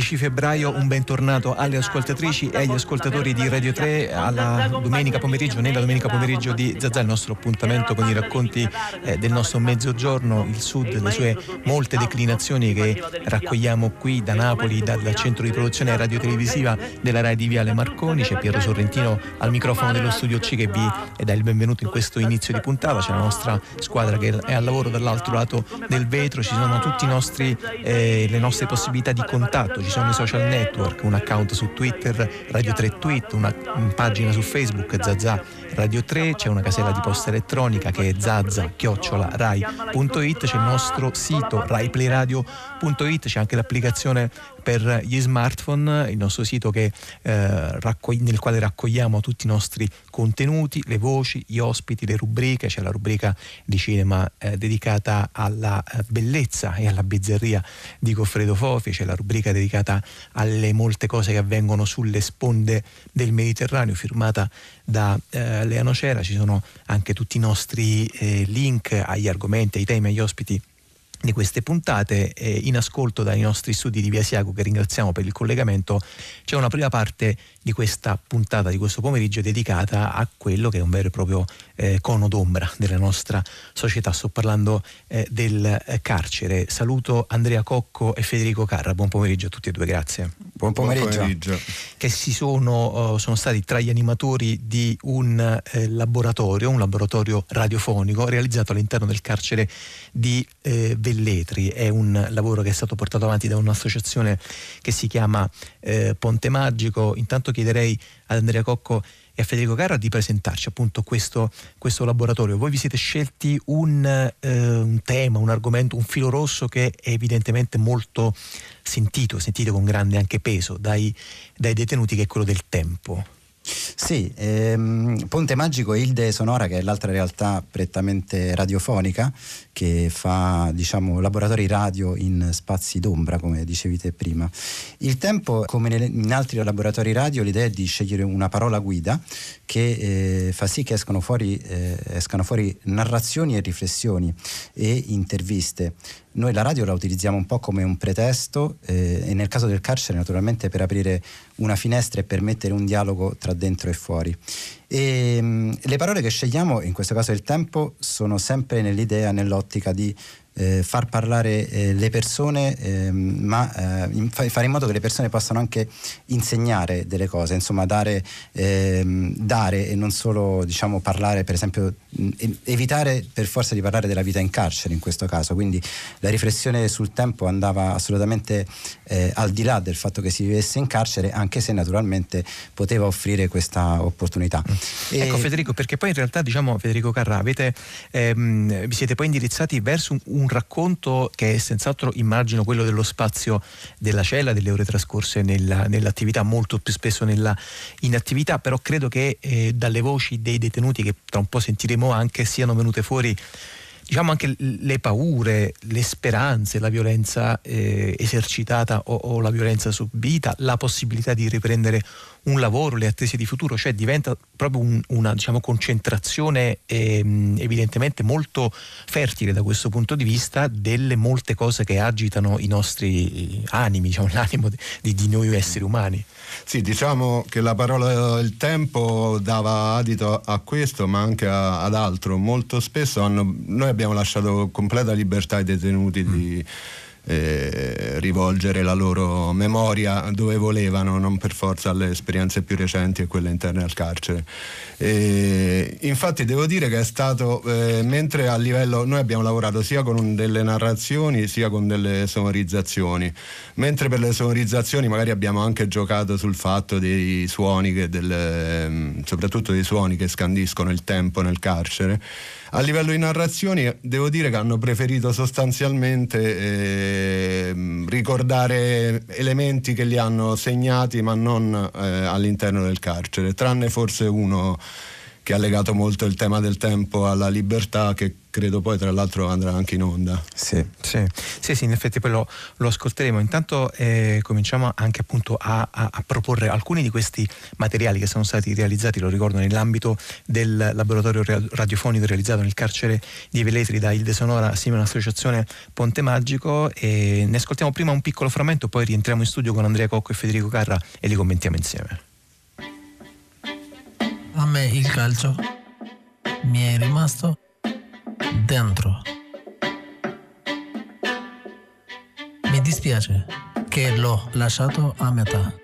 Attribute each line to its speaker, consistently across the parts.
Speaker 1: 10 febbraio, un bentornato alle ascoltatrici e agli ascoltatori di Radio 3 alla domenica pomeriggio, nella domenica pomeriggio di Zazà, il nostro appuntamento con i racconti eh, del nostro mezzogiorno, il sud, le sue molte declinazioni che raccogliamo qui da Napoli, dal centro di produzione radio-televisiva della RAI di Viale Marconi. C'è Piero Sorrentino al microfono dello studio C che vi dà il benvenuto in questo inizio di puntata. C'è la nostra squadra che è al lavoro dall'altro lato del vetro, ci sono tutte eh, le nostre possibilità di contatto, ci sono i social network, un account su Twitter, Radio 3 Tweet, una, pagina su Facebook, Zazà Radio 3, c'è una casella di posta elettronica che è zazza-rai.it, c'è il nostro sito raiplayradio.it, c'è anche l'applicazione per gli smartphone, il nostro sito che, eh, raccogli, nel quale raccogliamo tutti i nostri contenuti, le voci, gli ospiti, le rubriche, c'è la rubrica di cinema eh, dedicata alla eh, bellezza e alla bizzarria di Goffredo Fofi, c'è la rubrica dedicata alle molte cose che avvengono sulle sponde del Mediterraneo, firmata da eh, Leano Cera, ci sono anche tutti i nostri eh, link agli argomenti, ai temi, agli ospiti di queste puntate eh, in ascolto dai nostri studi di Via Siago che ringraziamo per il collegamento c'è una prima parte di questa puntata di questo pomeriggio dedicata a quello che è un vero e proprio eh, cono d'ombra della nostra società sto parlando eh, del eh, carcere saluto Andrea Cocco e Federico Carra buon pomeriggio a tutti e due grazie
Speaker 2: buon pomeriggio, buon pomeriggio.
Speaker 1: che si sono, uh, sono, stati tra gli animatori di un eh, laboratorio un laboratorio radiofonico realizzato all'interno del carcere di eh, Velletri. È un lavoro che è stato portato avanti da un'associazione che si chiama eh, Ponte Magico. Intanto chiederei ad Andrea Cocco e a Federico Carra di presentarci appunto questo, questo laboratorio. Voi vi siete scelti un, eh, un, tema, un argomento, un filo rosso che è evidentemente molto sentito, sentito con grande anche peso dai, dai detenuti, che è quello del tempo.
Speaker 2: Sì, ehm, Ponte Magico e Ilde Sonora, che è l'altra realtà prettamente radiofonica, che fa diciamo, laboratori radio in spazi d'ombra, come dicevi te prima. Il tempo, come in altri laboratori radio, l'idea è di scegliere una parola guida che eh, fa sì che escano fuori, eh, escano fuori narrazioni e riflessioni e interviste noi la radio la utilizziamo un po' come un pretesto eh, e nel caso del carcere naturalmente per aprire una finestra e permettere un dialogo tra dentro e fuori. E, mh, mm, le parole che scegliamo, in questo caso il tempo, sono sempre nell'idea, nell'ottica di eh, far parlare eh, le persone, ehm, ma eh, in, fare in modo che le persone possano anche insegnare delle cose, insomma dare, ehm, dare e non solo diciamo, parlare, per esempio, evitare per forza di parlare della vita in carcere in questo caso. Quindi la riflessione sul tempo andava assolutamente eh, al di là del fatto che si vivesse in carcere, anche se naturalmente poteva offrire questa opportunità.
Speaker 1: Mm. E... Ecco Federico, perché poi in realtà diciamo Federico Carrà, avete, ehm, vi siete poi indirizzati verso un racconto che è senz'altro immagino quello dello spazio della cella, delle ore trascorse nella, nell'attività, molto più spesso nella inattività, però credo che eh, dalle voci dei detenuti che tra un po' sentiremo anche siano venute fuori diciamo anche le paure, le speranze, la violenza eh, esercitata o, o, la violenza subita, la possibilità di riprendere un lavoro, le attese di futuro, cioè diventa proprio un, una diciamo, concentrazione ehm, evidentemente molto fertile da questo punto di vista delle molte cose che agitano i nostri animi, diciamo, l'animo di, di noi esseri umani.
Speaker 3: Sì, diciamo che la parola il tempo dava adito a questo, ma anche a, ad altro. Molto spesso hanno, noi abbiamo lasciato completa libertà ai detenuti mm. di eh, rivolgere la loro memoria dove volevano, non per forza alle esperienze più recenti e quelle interne al carcere. E, infatti devo dire che è stato, eh, mentre a livello, noi abbiamo lavorato sia con delle narrazioni sia con delle sonorizzazioni, mentre per le sonorizzazioni magari abbiamo anche giocato sul fatto dei suoni, che delle, ehm, soprattutto dei suoni che scandiscono il tempo nel carcere. A livello di narrazioni devo dire che hanno preferito sostanzialmente eh, ricordare elementi che li hanno segnati ma non eh, all'interno del carcere, tranne forse uno che ha legato molto il tema del tempo alla libertà che credo poi tra l'altro andrà anche in onda.
Speaker 1: Sì, sì, sì, sì in effetti poi lo, lo ascolteremo. Intanto eh, cominciamo anche appunto a, a, a, proporre alcuni di questi materiali che sono stati realizzati, lo ricordo, nell'ambito del laboratorio radiofonico realizzato nel carcere di Veletri da Ilde Sonora assieme all'associazione Ponte Magico e ne ascoltiamo prima un piccolo frammento, poi rientriamo in studio con Andrea Cocco e Federico Carra e li commentiamo insieme.
Speaker 4: A me il calcio mi è rimasto dentro. Mi dispiace che l'ho lasciato a metà.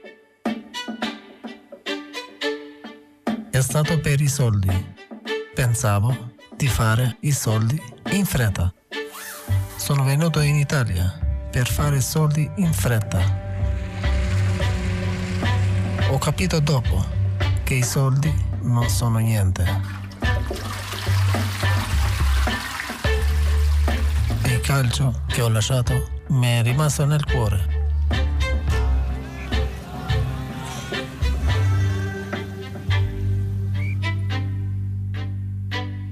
Speaker 4: È stato per i soldi. Pensavo di fare i soldi in fretta. Sono venuto in Italia per fare soldi in fretta. Ho capito dopo che i soldi non sono niente. calcio che ho lasciato mi è rimasto nel cuore.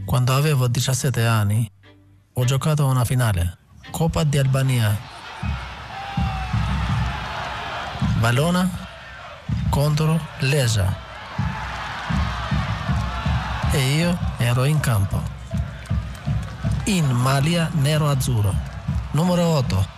Speaker 4: Quando avevo 17 anni ho giocato una finale, Coppa di Albania. Valona contro Lesa. E io ero in campo in maglia nero-azzurro. Numero 8.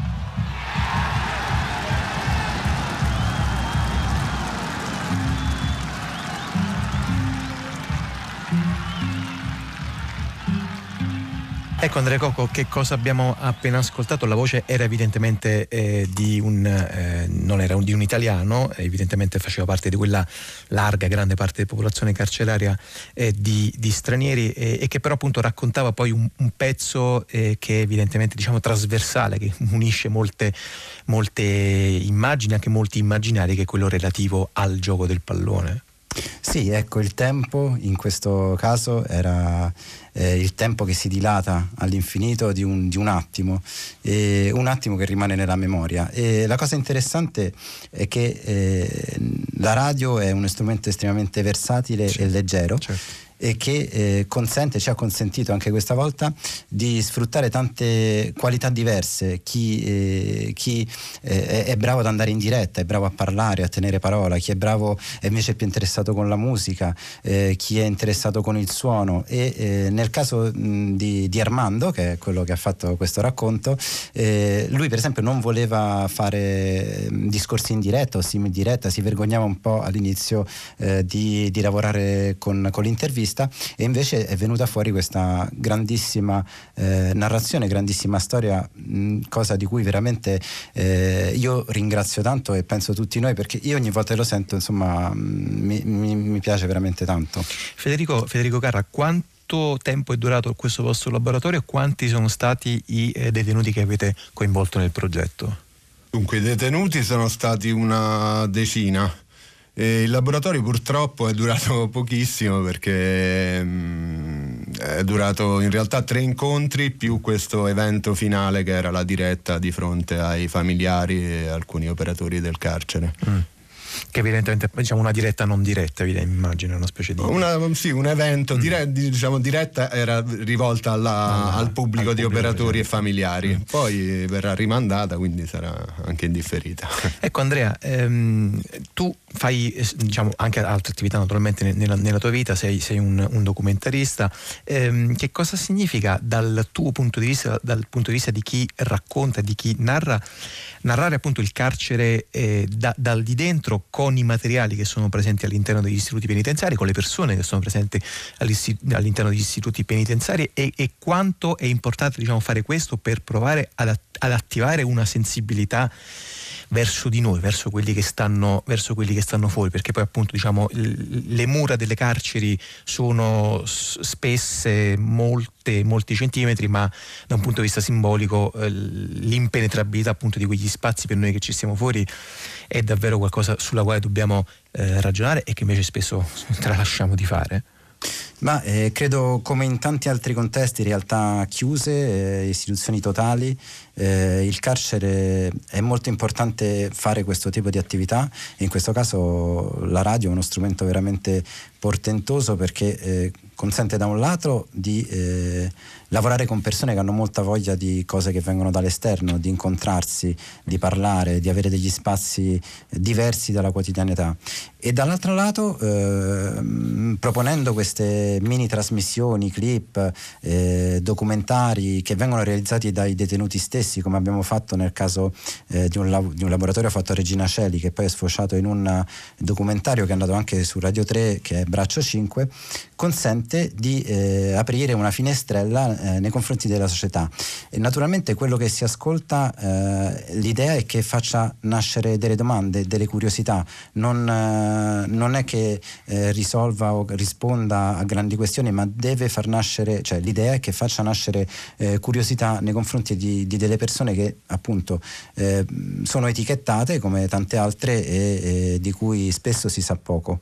Speaker 1: Ecco Andrea Cocco, che cosa abbiamo appena ascoltato? La voce era evidentemente eh, di, un, eh, non era un, di un italiano, evidentemente faceva parte di quella larga, grande parte della popolazione carceraria eh, di, di, stranieri e che però appunto raccontava poi un, un pezzo eh, che è evidentemente diciamo trasversale, che unisce molte, molte immagini, anche molti immaginari, che è quello relativo al gioco del pallone.
Speaker 2: Sì, ecco, il tempo in questo caso era eh, il tempo che si dilata all'infinito di un, di un attimo, eh, un attimo che rimane nella memoria. E la cosa interessante è che eh, la radio è uno strumento estremamente versatile certo, e leggero. Certo e che eh, consente, ci ha consentito anche questa volta di sfruttare tante qualità diverse. Chi, eh, chi eh, è bravo ad andare in diretta, è bravo a parlare, a tenere parola, chi è bravo è invece più interessato con la musica, eh, chi è interessato con il suono e eh, nel caso mh, di, di, Armando, che è quello che ha fatto questo racconto, eh, lui per esempio non voleva fare discorsi in diretta o simili diretta, si vergognava un po' all'inizio di, di, lavorare con, con l'intervista intervista e invece è venuta fuori questa grandissima eh, narrazione, grandissima storia, mh, cosa di cui veramente eh, io ringrazio tanto e penso tutti noi perché io ogni volta che lo sento insomma mi, mi, mi piace veramente tanto.
Speaker 1: Federico, Federico Carra, quanto tempo è durato questo vostro laboratorio e quanti sono stati i eh, detenuti che avete coinvolto nel progetto?
Speaker 3: Dunque, i detenuti sono stati una decina. E il laboratorio purtroppo è durato pochissimo perché mh, mm, è durato in realtà tre incontri più questo evento finale che era la diretta di fronte ai familiari e alcuni operatori del carcere. Mm
Speaker 1: che evidentemente diciamo una diretta non diretta, immagino, una specie di...
Speaker 3: Una, sì, un evento, mm. dire, diciamo diretta era rivolta alla, ah, al pubblico al di pubblico operatori e familiari, mm. poi verrà rimandata, quindi sarà anche indifferita.
Speaker 1: Ecco Andrea, ehm, tu fai diciamo, anche altre attività naturalmente nella, nella tua vita, sei, sei un, un, documentarista, ehm, che cosa significa dal tuo punto di vista, dal punto di vista di chi racconta, di chi narra, narrare appunto il carcere eh, da, dal di dentro con i materiali che sono presenti all'interno degli istituti penitenziari, con le persone che sono presenti all'interno degli istituti penitenziari e, e quanto è importante diciamo, fare questo per provare ad, ad attivare una sensibilità verso di noi, verso quelli che stanno, quelli che stanno fuori, perché poi appunto diciamo, le mura delle carceri sono spesse molte, molti centimetri, ma da un punto di vista simbolico eh, l'impenetrabilità appunto di quegli spazi per noi che ci stiamo fuori è davvero qualcosa sulla quale dobbiamo eh, ragionare e che invece spesso tralasciamo di fare.
Speaker 2: Ma eh, credo come in tanti altri contesti, realtà chiuse, eh, istituzioni totali, eh, il carcere è molto importante fare questo tipo di attività. E in questo caso la radio è uno strumento veramente portentoso perché eh, consente da un lato di eh, lavorare con persone che hanno molta voglia di cose che vengono dall'esterno, di incontrarsi, di parlare, di avere degli spazi diversi dalla quotidianità. E dall'altro lato eh, proponendo queste mini trasmissioni, clip, eh, documentari che vengono realizzati dai detenuti stessi come abbiamo fatto nel caso eh, di, un, di, un, laboratorio fatto a Regina Celi che poi è sfociato in un documentario che è andato anche su Radio 3 che è Braccio 5 consente di eh, aprire una finestrella eh, nei confronti della società. E naturalmente quello che si ascolta eh, l'idea è che faccia nascere delle domande, delle curiosità. Non, eh, non è che eh, risolva o risponda a grandi questioni ma deve far nascere cioè l'idea è che faccia nascere eh, curiosità nei confronti di, di, delle persone che appunto sono etichettate come tante altre e, e di cui spesso si sa poco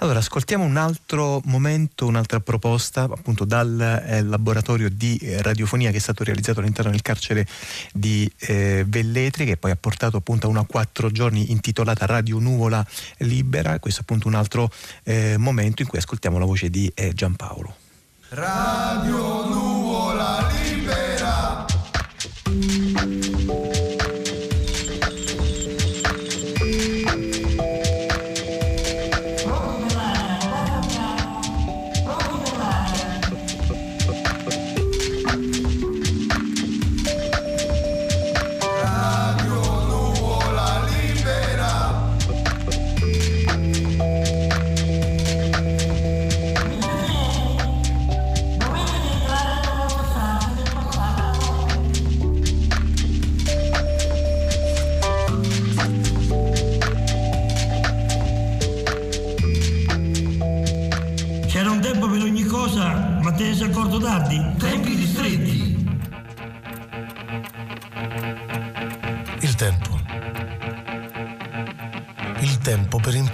Speaker 1: allora, ascoltiamo un altro momento, un'altra proposta appunto dal eh, laboratorio di eh, radiofonia che è stato realizzato all'interno del carcere di eh, Velletri che poi ha portato appunto a una quattro giorni intitolata Radio Nuvola Libera. Questo è appunto un altro eh, momento in cui ascoltiamo la voce di eh, Giampaolo.
Speaker 5: Radio Nuvola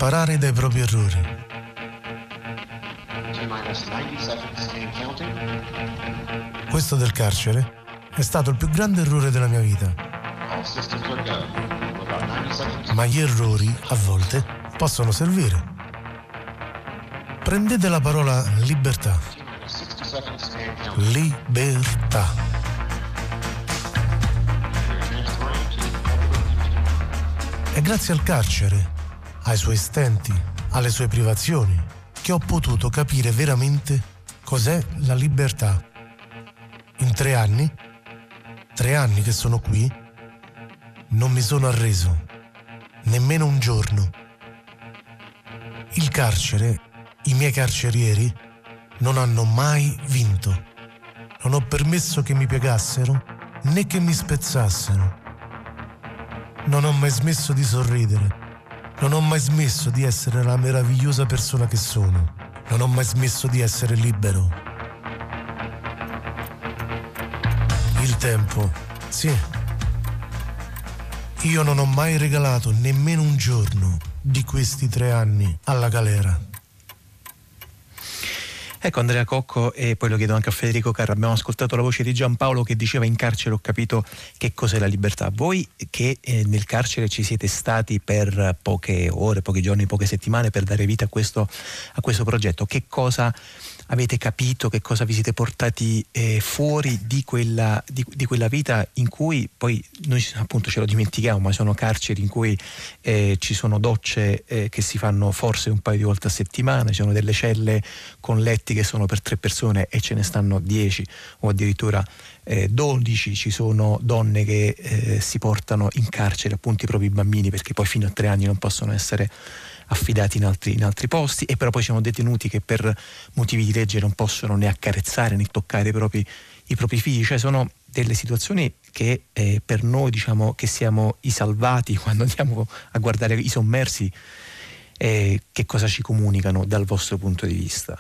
Speaker 6: imparare dai propri errori. Questo del carcere è stato il più grande errore della mia vita. Ma gli errori, a volte, possono servire. Prendete la parola libertà libertà. È grazie al carcere, ai suoi stenti, alle sue privazioni, che ho potuto capire veramente cos'è la libertà. In tre anni, tre anni che sono qui, non mi sono arreso, nemmeno un giorno. Il carcere, i miei carcerieri, non hanno mai vinto. Non ho permesso che mi piegassero né che mi spezzassero. Non ho mai smesso di sorridere. Non ho mai smesso di essere la meravigliosa persona che sono. Non ho mai smesso di essere libero. Il tempo, sì. Io non ho mai regalato nemmeno un giorno di questi tre anni alla galera.
Speaker 1: Ecco Andrea Cocco e poi lo chiedo anche a Federico Carra, abbiamo ascoltato la voce di Giampaolo che diceva in carcere ho capito che cos'è la libertà. Voi che eh, nel carcere ci siete stati per poche ore, pochi giorni, poche settimane per dare vita a questo, a questo progetto, che cosa avete capito che cosa vi siete portati eh, fuori di quella, di, di quella, vita in cui poi noi appunto ce lo dimentichiamo, ma sono carceri in cui eh, ci sono docce eh, che si fanno forse un paio di volte a settimana, ci sono delle celle con letti che sono per tre persone e ce ne stanno dieci o addirittura eh, 12 ci sono donne che eh, si portano in carcere appunto i propri bambini perché poi fino a tre anni non possono essere affidati in altri, in altri posti. E però poi ci sono detenuti che per motivi di legge non possono né accarezzare né toccare i propri, i propri figli, cioè sono delle situazioni che eh, per noi diciamo che siamo i salvati quando andiamo a guardare i sommersi eh, che cosa ci comunicano dal vostro punto di vista?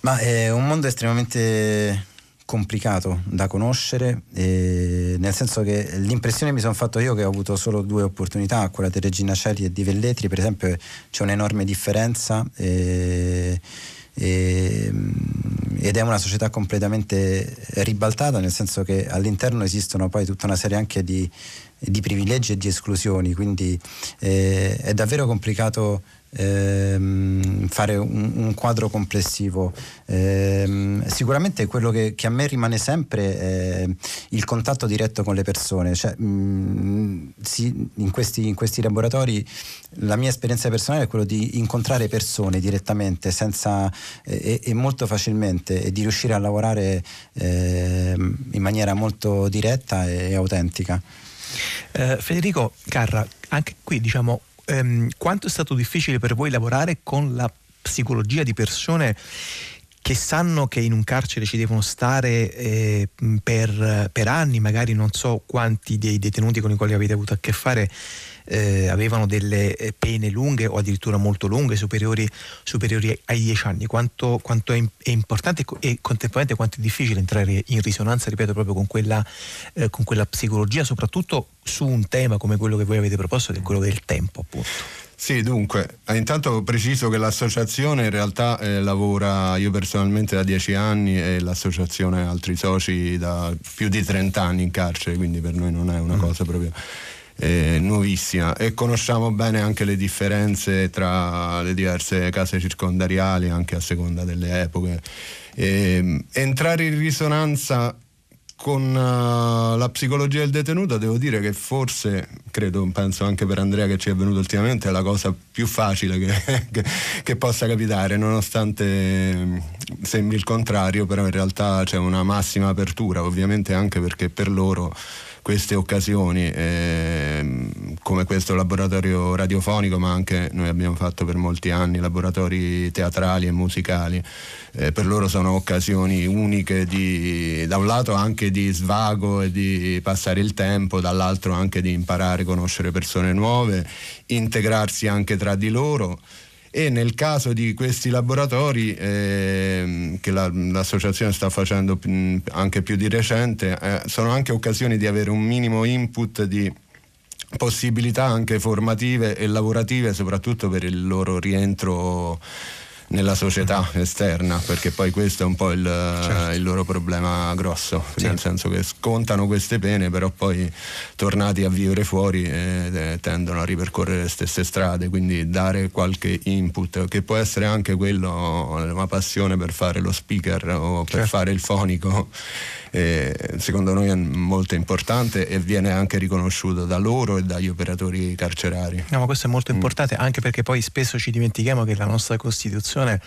Speaker 2: Ma è un mondo estremamente complicato da conoscere, nel senso che l'impressione mi sono fatto io che ho avuto solo due opportunità, quella di Regina Celi e di Velletri, per esempio c'è un'enorme differenza. E e, ed è una società completamente ribaltata nel senso che all'interno esistono poi tutta una serie anche di, di privilegi e di esclusioni, quindi eh, è davvero complicato ehm, fare un, un, quadro complessivo. Ehm, sicuramente quello che, che, a me rimane sempre è il contatto diretto con le persone. Cioè, mh, mm, si, in, questi, in, questi, laboratori la mia esperienza personale è quello di incontrare persone direttamente senza, e, e, molto facilmente e di riuscire a lavorare eh, in maniera molto diretta e, e autentica.
Speaker 1: Eh, Federico Carra, anche qui diciamo ehm, quanto è stato difficile per voi lavorare con la psicologia di persone che sanno che in un carcere ci devono stare eh, per, per, anni, magari non so quanti dei detenuti con i quali avete avuto a che fare eh, avevano delle eh, pene lunghe o addirittura molto lunghe, superiori, superiori ai dieci anni. Quanto, quanto è, è, importante e contemporaneamente quanto è difficile entrare in risonanza, ripeto, proprio con quella, eh, con quella psicologia, soprattutto su un tema come quello che voi avete proposto, che è quello del tempo, appunto.
Speaker 3: Sì, dunque, eh, intanto preciso che l'associazione in realtà eh, lavora io personalmente da dieci anni e l'associazione altri soci da più di 30 anni in carcere, quindi per noi non è una mm. cosa proprio eh, nuovissima e conosciamo bene anche le differenze tra le diverse case circondariali anche a seconda delle epoche. Eh, entrare in risonanza con uh, la psicologia del detenuto devo dire che forse, credo, penso anche per Andrea che ci è venuto ultimamente, è la cosa più facile che, che, che possa capitare, nonostante mm, sembri il contrario, però in realtà c'è una massima apertura, ovviamente anche perché per loro queste occasioni eh, come questo laboratorio radiofonico ma anche noi abbiamo fatto per molti anni laboratori teatrali e musicali eh, per loro sono occasioni uniche di, da un lato anche di svago e di passare il tempo dall'altro anche di imparare a conoscere persone nuove integrarsi anche tra di loro e nel caso di questi laboratori eh, che la, l'associazione sta facendo anche più di recente eh, sono anche occasioni di avere un minimo input di possibilità anche formative e lavorative soprattutto per il loro rientro nella società esterna, perché poi questo è un po' il, certo. il loro problema grosso, sì. nel senso che scontano queste pene, però poi tornati a vivere fuori eh, tendono a ripercorrere le stesse strade, quindi dare qualche input, che può essere anche quello, una passione per fare lo speaker o per certo. fare il fonico eh, secondo noi è molto importante e viene anche riconosciuto da loro e dagli operatori carcerari.
Speaker 1: No, ma questo è molto mm. importante anche perché poi spesso ci dimentichiamo che la nostra Costituzione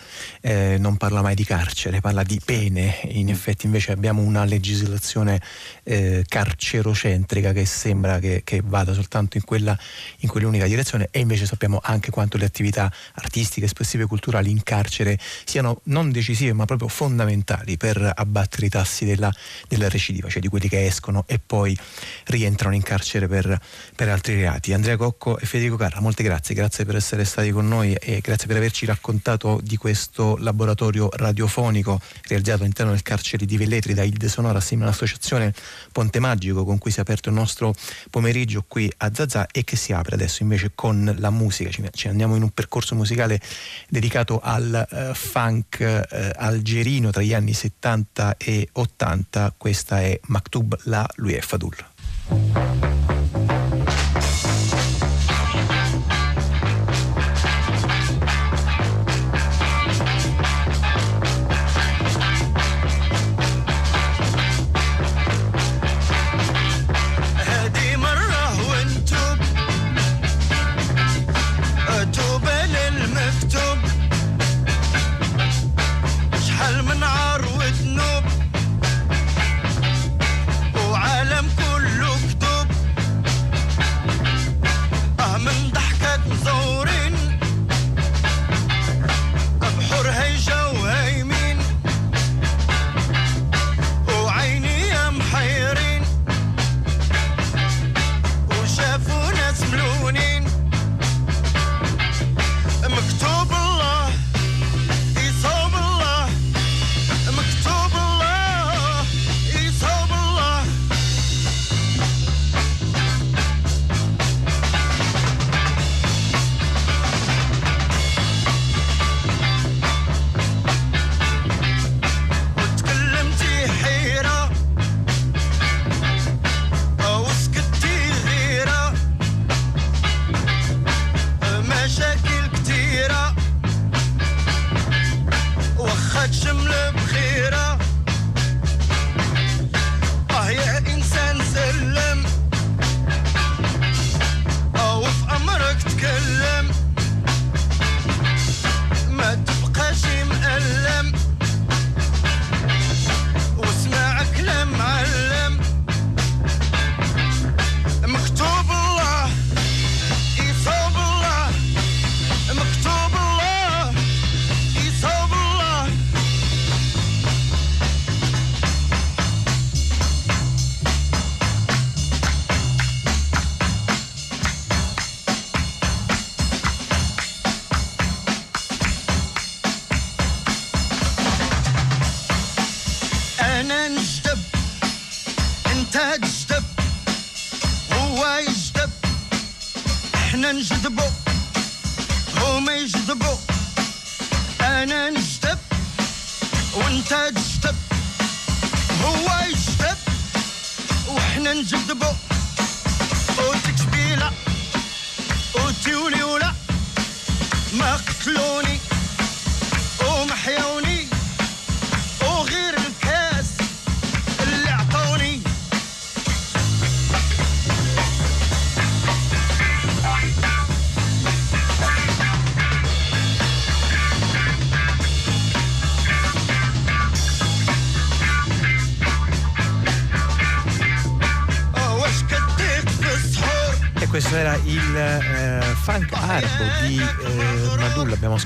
Speaker 1: eh, non parla mai di carcere, parla di pene. In mm. effetti invece abbiamo una legislazione eh, carcerocentrica che sembra che, che vada soltanto in, quella, in quell'unica direzione e invece sappiamo anche quanto le attività artistiche, espressive e culturali in carcere siano non decisive ma proprio fondamentali per abbattere i tassi della della recidiva, cioè di quelli che escono e poi rientrano in carcere per, per altri reati. Andrea Cocco e Federico Carra, molte grazie, grazie per essere stati con noi e grazie per averci raccontato di questo laboratorio radiofonico realizzato all'interno del carcere di Velletri da Ilde Sonora assieme all'associazione Ponte Magico con cui si è aperto il nostro pomeriggio qui a Zazà e che si apre adesso invece con la musica. Ci, andiamo in un percorso musicale dedicato al uh, funk uh, algerino tra gli anni 70 e 80 questa è Maktub La Lui Fadul.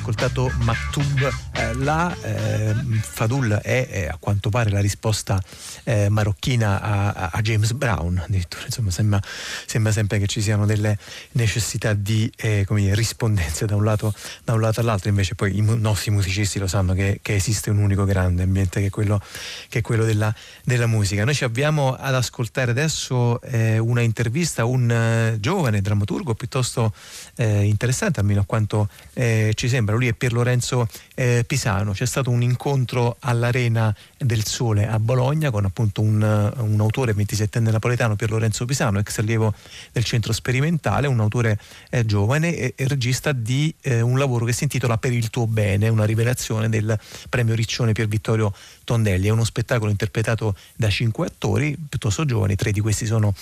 Speaker 1: Ascoltato Maktub eh, là, eh, Fadul è, è, a quanto pare la risposta eh, marocchina a, a- James Brown, addirittura insomma sembra, sembra sempre che ci siano delle necessità di eh, dire, rispondenze da un, lato, da un lato all'altro, invece poi i nostri musicisti lo sanno che, che esiste un unico grande ambiente che è quello, che è quello della, della musica. Noi ci avviamo ad ascoltare adesso eh, una intervista a un eh, giovane drammaturgo piuttosto eh, interessante, almeno a quanto eh, ci sembra. Lui è Pier Lorenzo Pisano. C'è stato un incontro all'Arena del Sole a Bologna con appunto un, eh, un autore 27enne napoletano, Pier Lorenzo Pisano, ex allievo del centro sperimentale, un autore eh, giovane e, e regista di eh, un lavoro che si intitola Per il tuo bene, una rivelazione del premio Riccione Pier Vittorio Tondelli. È uno spettacolo interpretato da cinque attori piuttosto giovani, tre di questi sono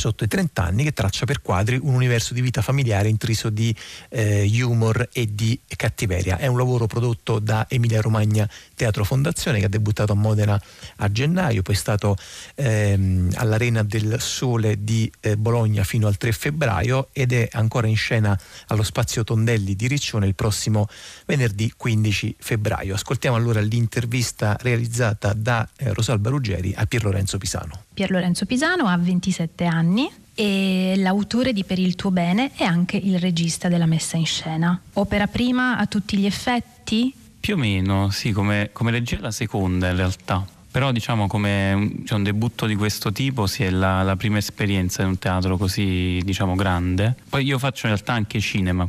Speaker 1: sotto i 30 anni che traccia per quadri un universo di vita familiare intriso di eh, humor e di cattiveria. È un lavoro prodotto da Emilia Romagna Teatro Fondazione che ha debuttato a Modena a gennaio, poi è stato ehm, all'Arena del Sole di eh, Bologna fino al 3 febbraio ed è ancora in scena allo Spazio Tondelli di Riccione il prossimo venerdì 15 febbraio. Ascoltiamo allora l'intervista realizzata da eh, Rosalba Ruggeri a Pier Lorenzo Pisano.
Speaker 7: Pier Lorenzo Pisano ha 27 anni e l'autore di Per il tuo bene è anche il regista della messa in scena. Opera prima a tutti gli effetti?
Speaker 8: Più o meno, sì, come, come regia la seconda in realtà. Però diciamo come cioè un debutto di questo tipo sì, è la, la prima esperienza in un teatro così diciamo grande. Poi io faccio in realtà anche cinema.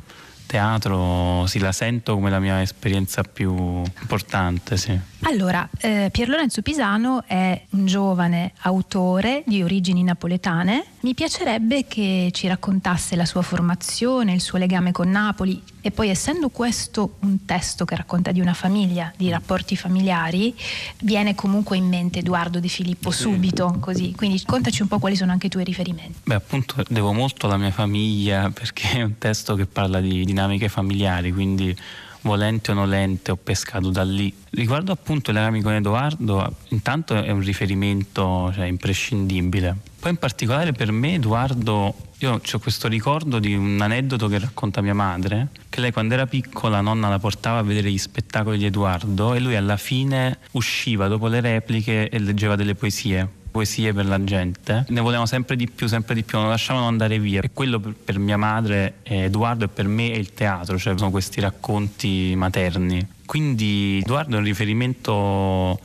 Speaker 8: Teatro sì, la sento come la mia esperienza più importante, sì.
Speaker 7: Allora, eh, Pier Lorenzo Pisano è un giovane autore di origini napoletane. Mi piacerebbe che ci raccontasse la sua formazione, il suo legame con Napoli e poi essendo questo un testo che racconta di una famiglia, di rapporti familiari, viene comunque in mente Edoardo De Filippo subito, così. Quindi contaci un po' quali sono anche i tuoi riferimenti.
Speaker 8: Beh, appunto devo molto alla mia famiglia perché è un testo che parla di dinamiche familiari, quindi volente o nolente ho pescato da lì. Riguardo appunto con Edoardo, intanto è un riferimento cioè, imprescindibile. Poi in particolare per me Edoardo, io ho questo ricordo di un aneddoto che racconta mia madre, che lei quando era piccola la nonna la portava a vedere gli spettacoli di Edoardo e lui alla fine usciva dopo le repliche e leggeva delle poesie poesie per la gente, ne volevano sempre di più, sempre di più, non lasciavano andare via. E quello per, mia madre, eh, Edoardo, e per me è il teatro, cioè sono questi racconti materni. Quindi Edoardo è un riferimento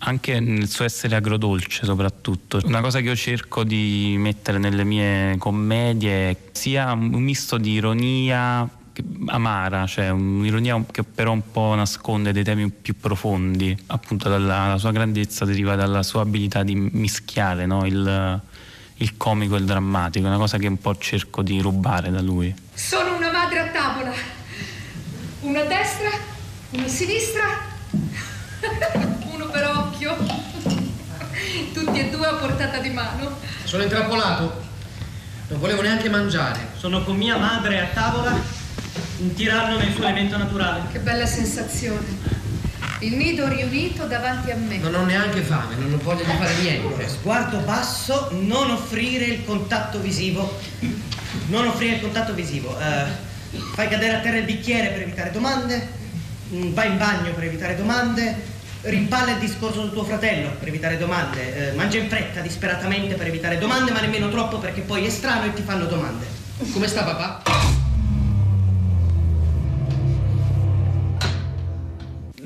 Speaker 8: anche nel suo essere agrodolce soprattutto. Una cosa che io cerco di mettere nelle mie commedie sia un misto di ironia amara, cioè un'ironia che però un po' nasconde dei temi più profondi. Appunto dalla, la sua grandezza deriva dalla sua abilità di mischiare no? il, il comico e il drammatico, una cosa che un po' cerco di rubare da lui.
Speaker 9: Sono una madre a tavola. Una a destra, una a sinistra, uno per occhio. Tutti e due a portata di mano.
Speaker 10: Sono intrappolato. Non volevo neanche mangiare.
Speaker 11: Sono con mia madre a tavola, un tiranno nel suo elemento naturale.
Speaker 9: Che bella sensazione. Il nido riunito davanti a me.
Speaker 10: Non ho neanche fame, non ho voglia di fare niente.
Speaker 11: Sguardo basso, non offrire il contatto visivo. Non offrire il contatto visivo. Eh, fai cadere a terra il bicchiere per evitare domande. Mm, Vai in bagno per evitare domande. Rimpalla il discorso del tuo fratello per evitare domande. Eh, mangia in fretta disperatamente per evitare domande, ma nemmeno troppo perché poi è strano e ti fanno domande.
Speaker 10: Come sta papà?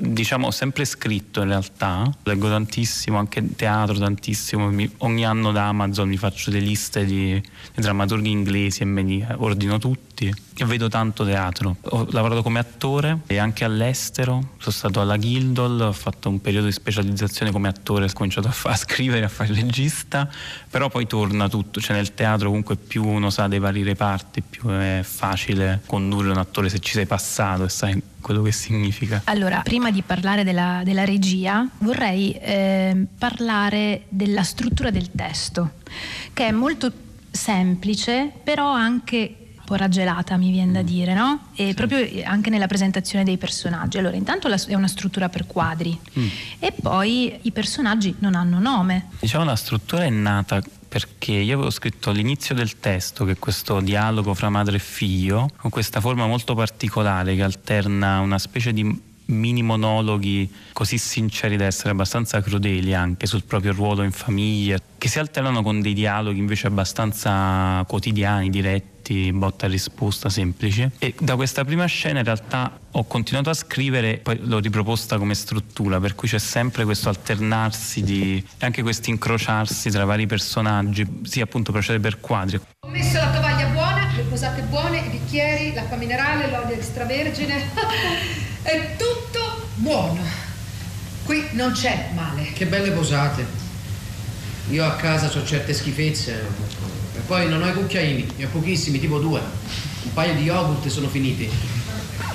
Speaker 8: Diciamo sempre scritto in realtà, leggo tantissimo, anche teatro tantissimo, mi, ogni anno da Amazon mi faccio delle liste di, di drammaturghi inglesi e me li ordino tutti e vedo tanto teatro. Ho lavorato come attore e anche all'estero, sono stato alla Guildhall, ho fatto un periodo di specializzazione come attore, ho cominciato a, fa- a scrivere, a fare regista, però poi torna tutto, cioè nel teatro comunque più uno sa dei vari reparti, più è facile condurre un attore se ci sei passato e sai quello che significa.
Speaker 7: Allora, prima di parlare della, della regia, vorrei eh, parlare della struttura del testo, che è molto semplice, però anche po' raggelata, mi viene da
Speaker 8: Mm.
Speaker 7: dire, no? E proprio anche nella presentazione dei personaggi. Allora, intanto la- è una struttura per quadri
Speaker 8: Mm.
Speaker 7: e poi i personaggi non hanno nome.
Speaker 8: Diciamo la struttura è nata perché io avevo scritto all'inizio del testo che questo dialogo fra madre e figlio con questa forma molto particolare che alterna una specie di mini monologhi così sinceri da essere abbastanza crudeli anche sul proprio ruolo in famiglia, che si alternano con dei dialoghi invece abbastanza quotidiani, diretti, botta e risposta semplici. E da questa prima scena in realtà ho continuato a scrivere, poi l'ho riproposta come struttura, per cui c'è sempre questo alternarsi di, e anche questo incrociarsi tra vari personaggi, sì appunto procede per quadri.
Speaker 9: Ho messo la tovaglia buona, le posate buone, i bicchieri, l'acqua minerale, l'olio extravergine. È tutto buono. Qui non c'è male.
Speaker 10: Che belle posate. Io a casa ho certe schifezze. Poi non ho i cucchiaini, ne ho pochissimi, tipo due. Un paio di yogurt sono finiti.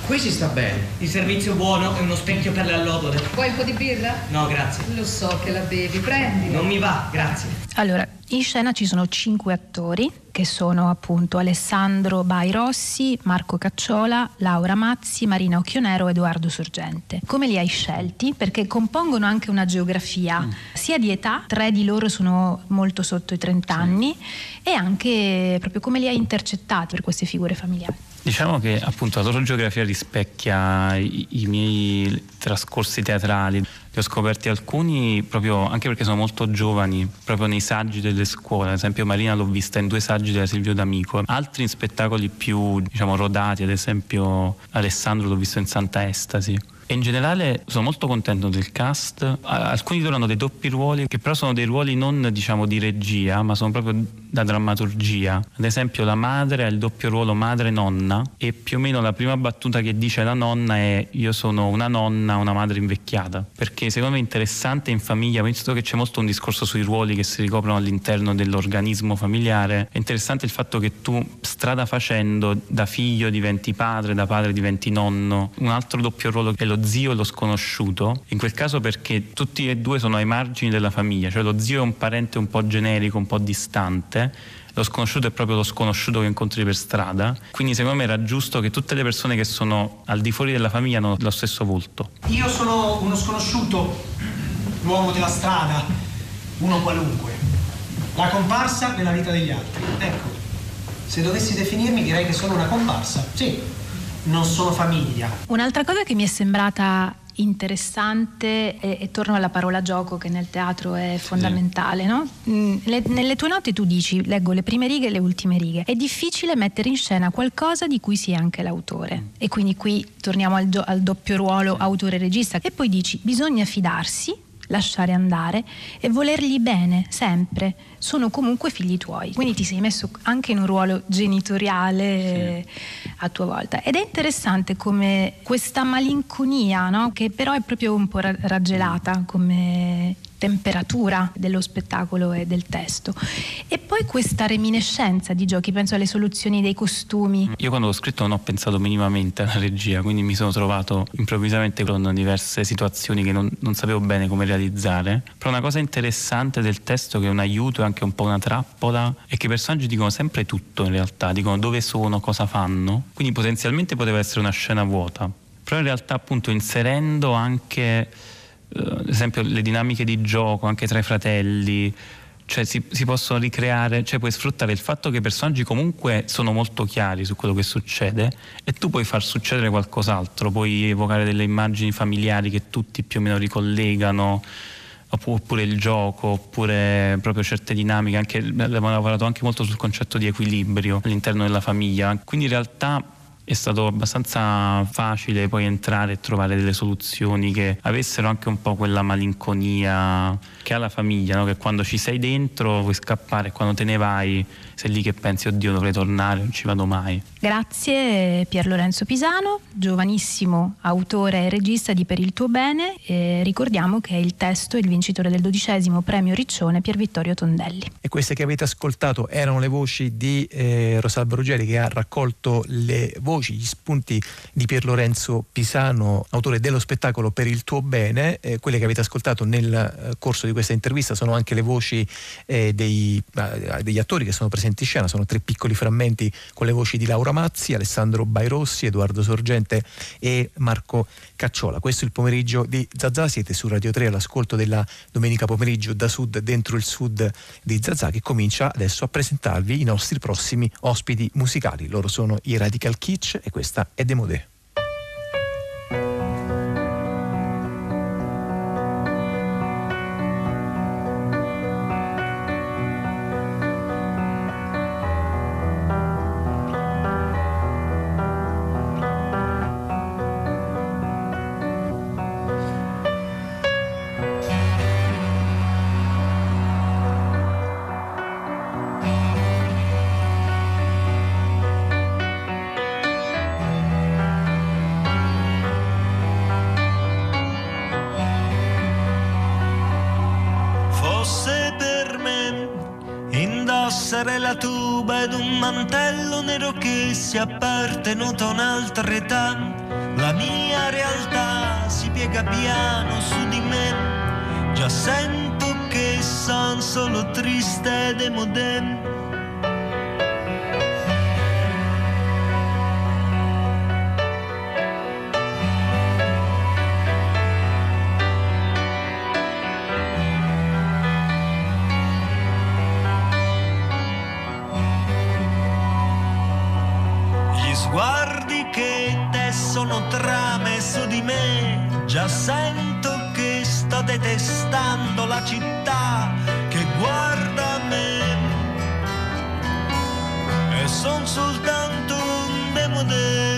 Speaker 10: Qui si sta bene.
Speaker 11: Il servizio buono è uno specchio per le allodole.
Speaker 9: Vuoi un po' di birra?
Speaker 11: No, grazie.
Speaker 9: Lo so che la bevi, prendila.
Speaker 11: Non mi va, grazie.
Speaker 7: Allora, in scena ci sono cinque attori che sono appunto Alessandro Bai Rossi, Marco Cacciola, Laura Mazzi, Marina Occhionero e Edoardo Sorgente. Come li hai scelti? Perché compongono anche una geografia sia di età, tre di loro sono molto sotto i 30 anni, e anche proprio come li hai intercettati per queste figure familiari.
Speaker 8: Diciamo che appunto la loro geografia rispecchia i, i miei trascorsi teatrali. Li ho scoperti alcuni proprio anche perché sono molto giovani, proprio nei saggi delle scuole. Ad esempio Marina l'ho vista in due saggi della Silvio D'Amico, altri in spettacoli più diciamo rodati, ad esempio Alessandro l'ho visto in Santa Estasi. E in generale sono molto contento del cast. Alcuni di loro hanno dei doppi ruoli, che però sono dei ruoli non diciamo di regia, ma sono proprio da drammaturgia. Ad esempio, la madre ha il doppio ruolo madre-nonna, e più o meno la prima battuta che dice la nonna è: Io sono una nonna, una madre invecchiata. Perché secondo me è interessante in famiglia, visto che c'è molto un discorso sui ruoli che si ricoprono all'interno dell'organismo familiare, è interessante il fatto che tu, strada facendo, da figlio diventi padre, da padre diventi nonno. Un altro doppio ruolo è lo zio e lo sconosciuto, in quel caso perché tutti e due sono ai margini della famiglia, cioè lo zio è un parente un po' generico, un po' distante, lo sconosciuto è proprio lo sconosciuto che incontri per strada, quindi secondo me era giusto che tutte le persone che sono al di fuori della famiglia hanno lo stesso volto.
Speaker 12: Io sono uno sconosciuto, l'uomo della strada, uno qualunque. La comparsa nella vita degli altri. Ecco, se dovessi definirmi direi che sono una comparsa. Sì, non sono famiglia.
Speaker 7: Un'altra cosa che mi è sembrata interessante e, e torno alla parola gioco che nel teatro è fondamentale, no? Mm, le- nelle tue note tu dici, leggo le prime righe e le ultime righe, è difficile mettere in scena qualcosa di cui sia anche l'autore e quindi qui torniamo al, al doppio ruolo autore-regista e poi dici bisogna fidarsi lasciare andare e volergli bene sempre. Sono comunque figli tuoi. Quindi ti sei messo anche in un ruolo genitoriale eh, a tua volta. Ed è interessante come questa malinconia no? che però è proprio un po' ra- raggelata come temperatura dello spettacolo e del testo e poi questa reminiscenza di giochi penso alle soluzioni dei costumi
Speaker 8: Io quando l'ho scritto non ho pensato minimamente alla regia, quindi mi sono trovato improvvisamente con diverse situazioni che non, non sapevo bene come realizzare. Però una cosa interessante del testo che è un aiuto e anche un po' una trappola è che i personaggi dicono sempre tutto in realtà, dicono dove sono, cosa fanno, quindi potenzialmente poteva essere una scena vuota. Però in realtà appunto inserendo anche ad esempio le dinamiche di gioco anche tra i fratelli, cioè si, si possono ricreare, cioè puoi sfruttare il fatto che i personaggi comunque sono molto chiari su quello che succede e tu puoi far succedere qualcos'altro, puoi evocare delle immagini familiari che tutti più o meno ricollegano oppure il gioco, oppure proprio certe dinamiche, anche, abbiamo lavorato anche molto sul concetto di equilibrio all'interno della famiglia, quindi in realtà è stato abbastanza facile poi entrare e trovare delle soluzioni che avessero anche un po' quella malinconia che ha la famiglia, no? che quando ci sei dentro vuoi scappare quando te ne vai sei lì che pensi oddio dovrei tornare, non ci vado mai.
Speaker 7: Grazie Pier Lorenzo Pisano, giovanissimo autore e regista di Per il tuo bene. E ricordiamo che il testo è il vincitore del dodicesimo premio Riccione Pier Vittorio Tondelli.
Speaker 1: E queste che avete ascoltato erano le voci di eh, Rosalba Ruggeri che ha raccolto le voci, gli spunti di Pier Lorenzo Pisano, autore dello spettacolo Per il tuo bene. Eh, quelle che avete ascoltato nel eh, corso di questa intervista sono anche le voci eh, dei, degli attori che sono presenti presenti in scena, sono tre piccoli frammenti con le voci di Laura Mazzi, Alessandro Bairossi, Edoardo Sorgente e Marco Cacciola. Questo è il pomeriggio di Zazà, siete su Radio 3 all'ascolto della domenica pomeriggio da sud dentro il sud di Zazà che comincia adesso a presentarvi i nostri prossimi ospiti musicali. Loro sono i Radical Kitsch e questa è Demodè.
Speaker 13: Sento che sto detestando la città che guarda me. E son soltanto un demode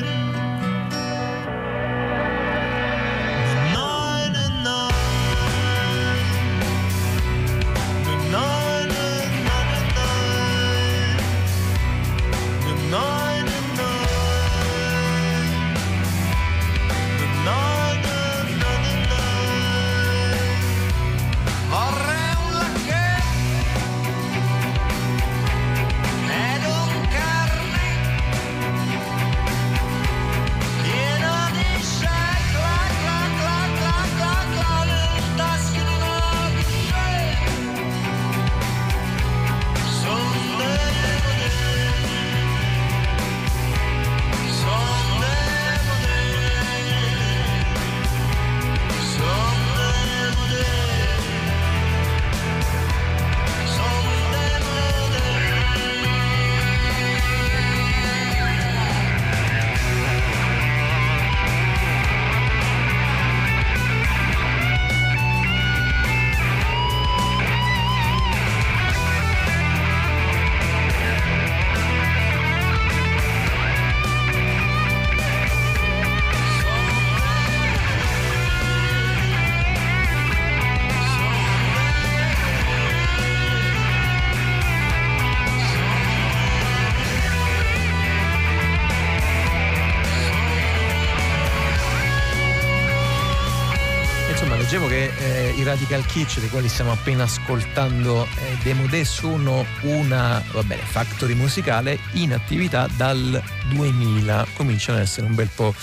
Speaker 1: Radical Kitsch, dei quali stiamo appena ascoltando eh, Demo Day, sono una bene, factory musicale in attività dal 2000. Cominciano ad essere un bel po'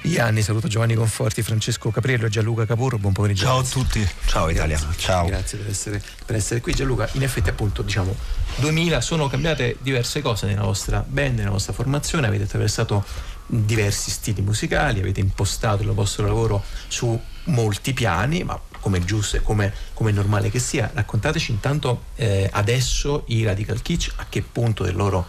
Speaker 1: gli anni. Saluto Giovanni Conforti, Francesco Capriello e Gianluca Capurro. Buon pomeriggio.
Speaker 14: Ciao a tutti.
Speaker 1: Ciao Italia. Ciao. Grazie per essere, per essere qui. Gianluca, in effetti appunto diciamo 2000 sono cambiate diverse cose nella vostra band, nella vostra formazione. Avete attraversato diversi stili musicali, avete impostato il vostro lavoro su molti piani, ma come è giusto e come, come, è normale che sia. Raccontateci intanto eh, adesso i Radical Kitsch a che punto del loro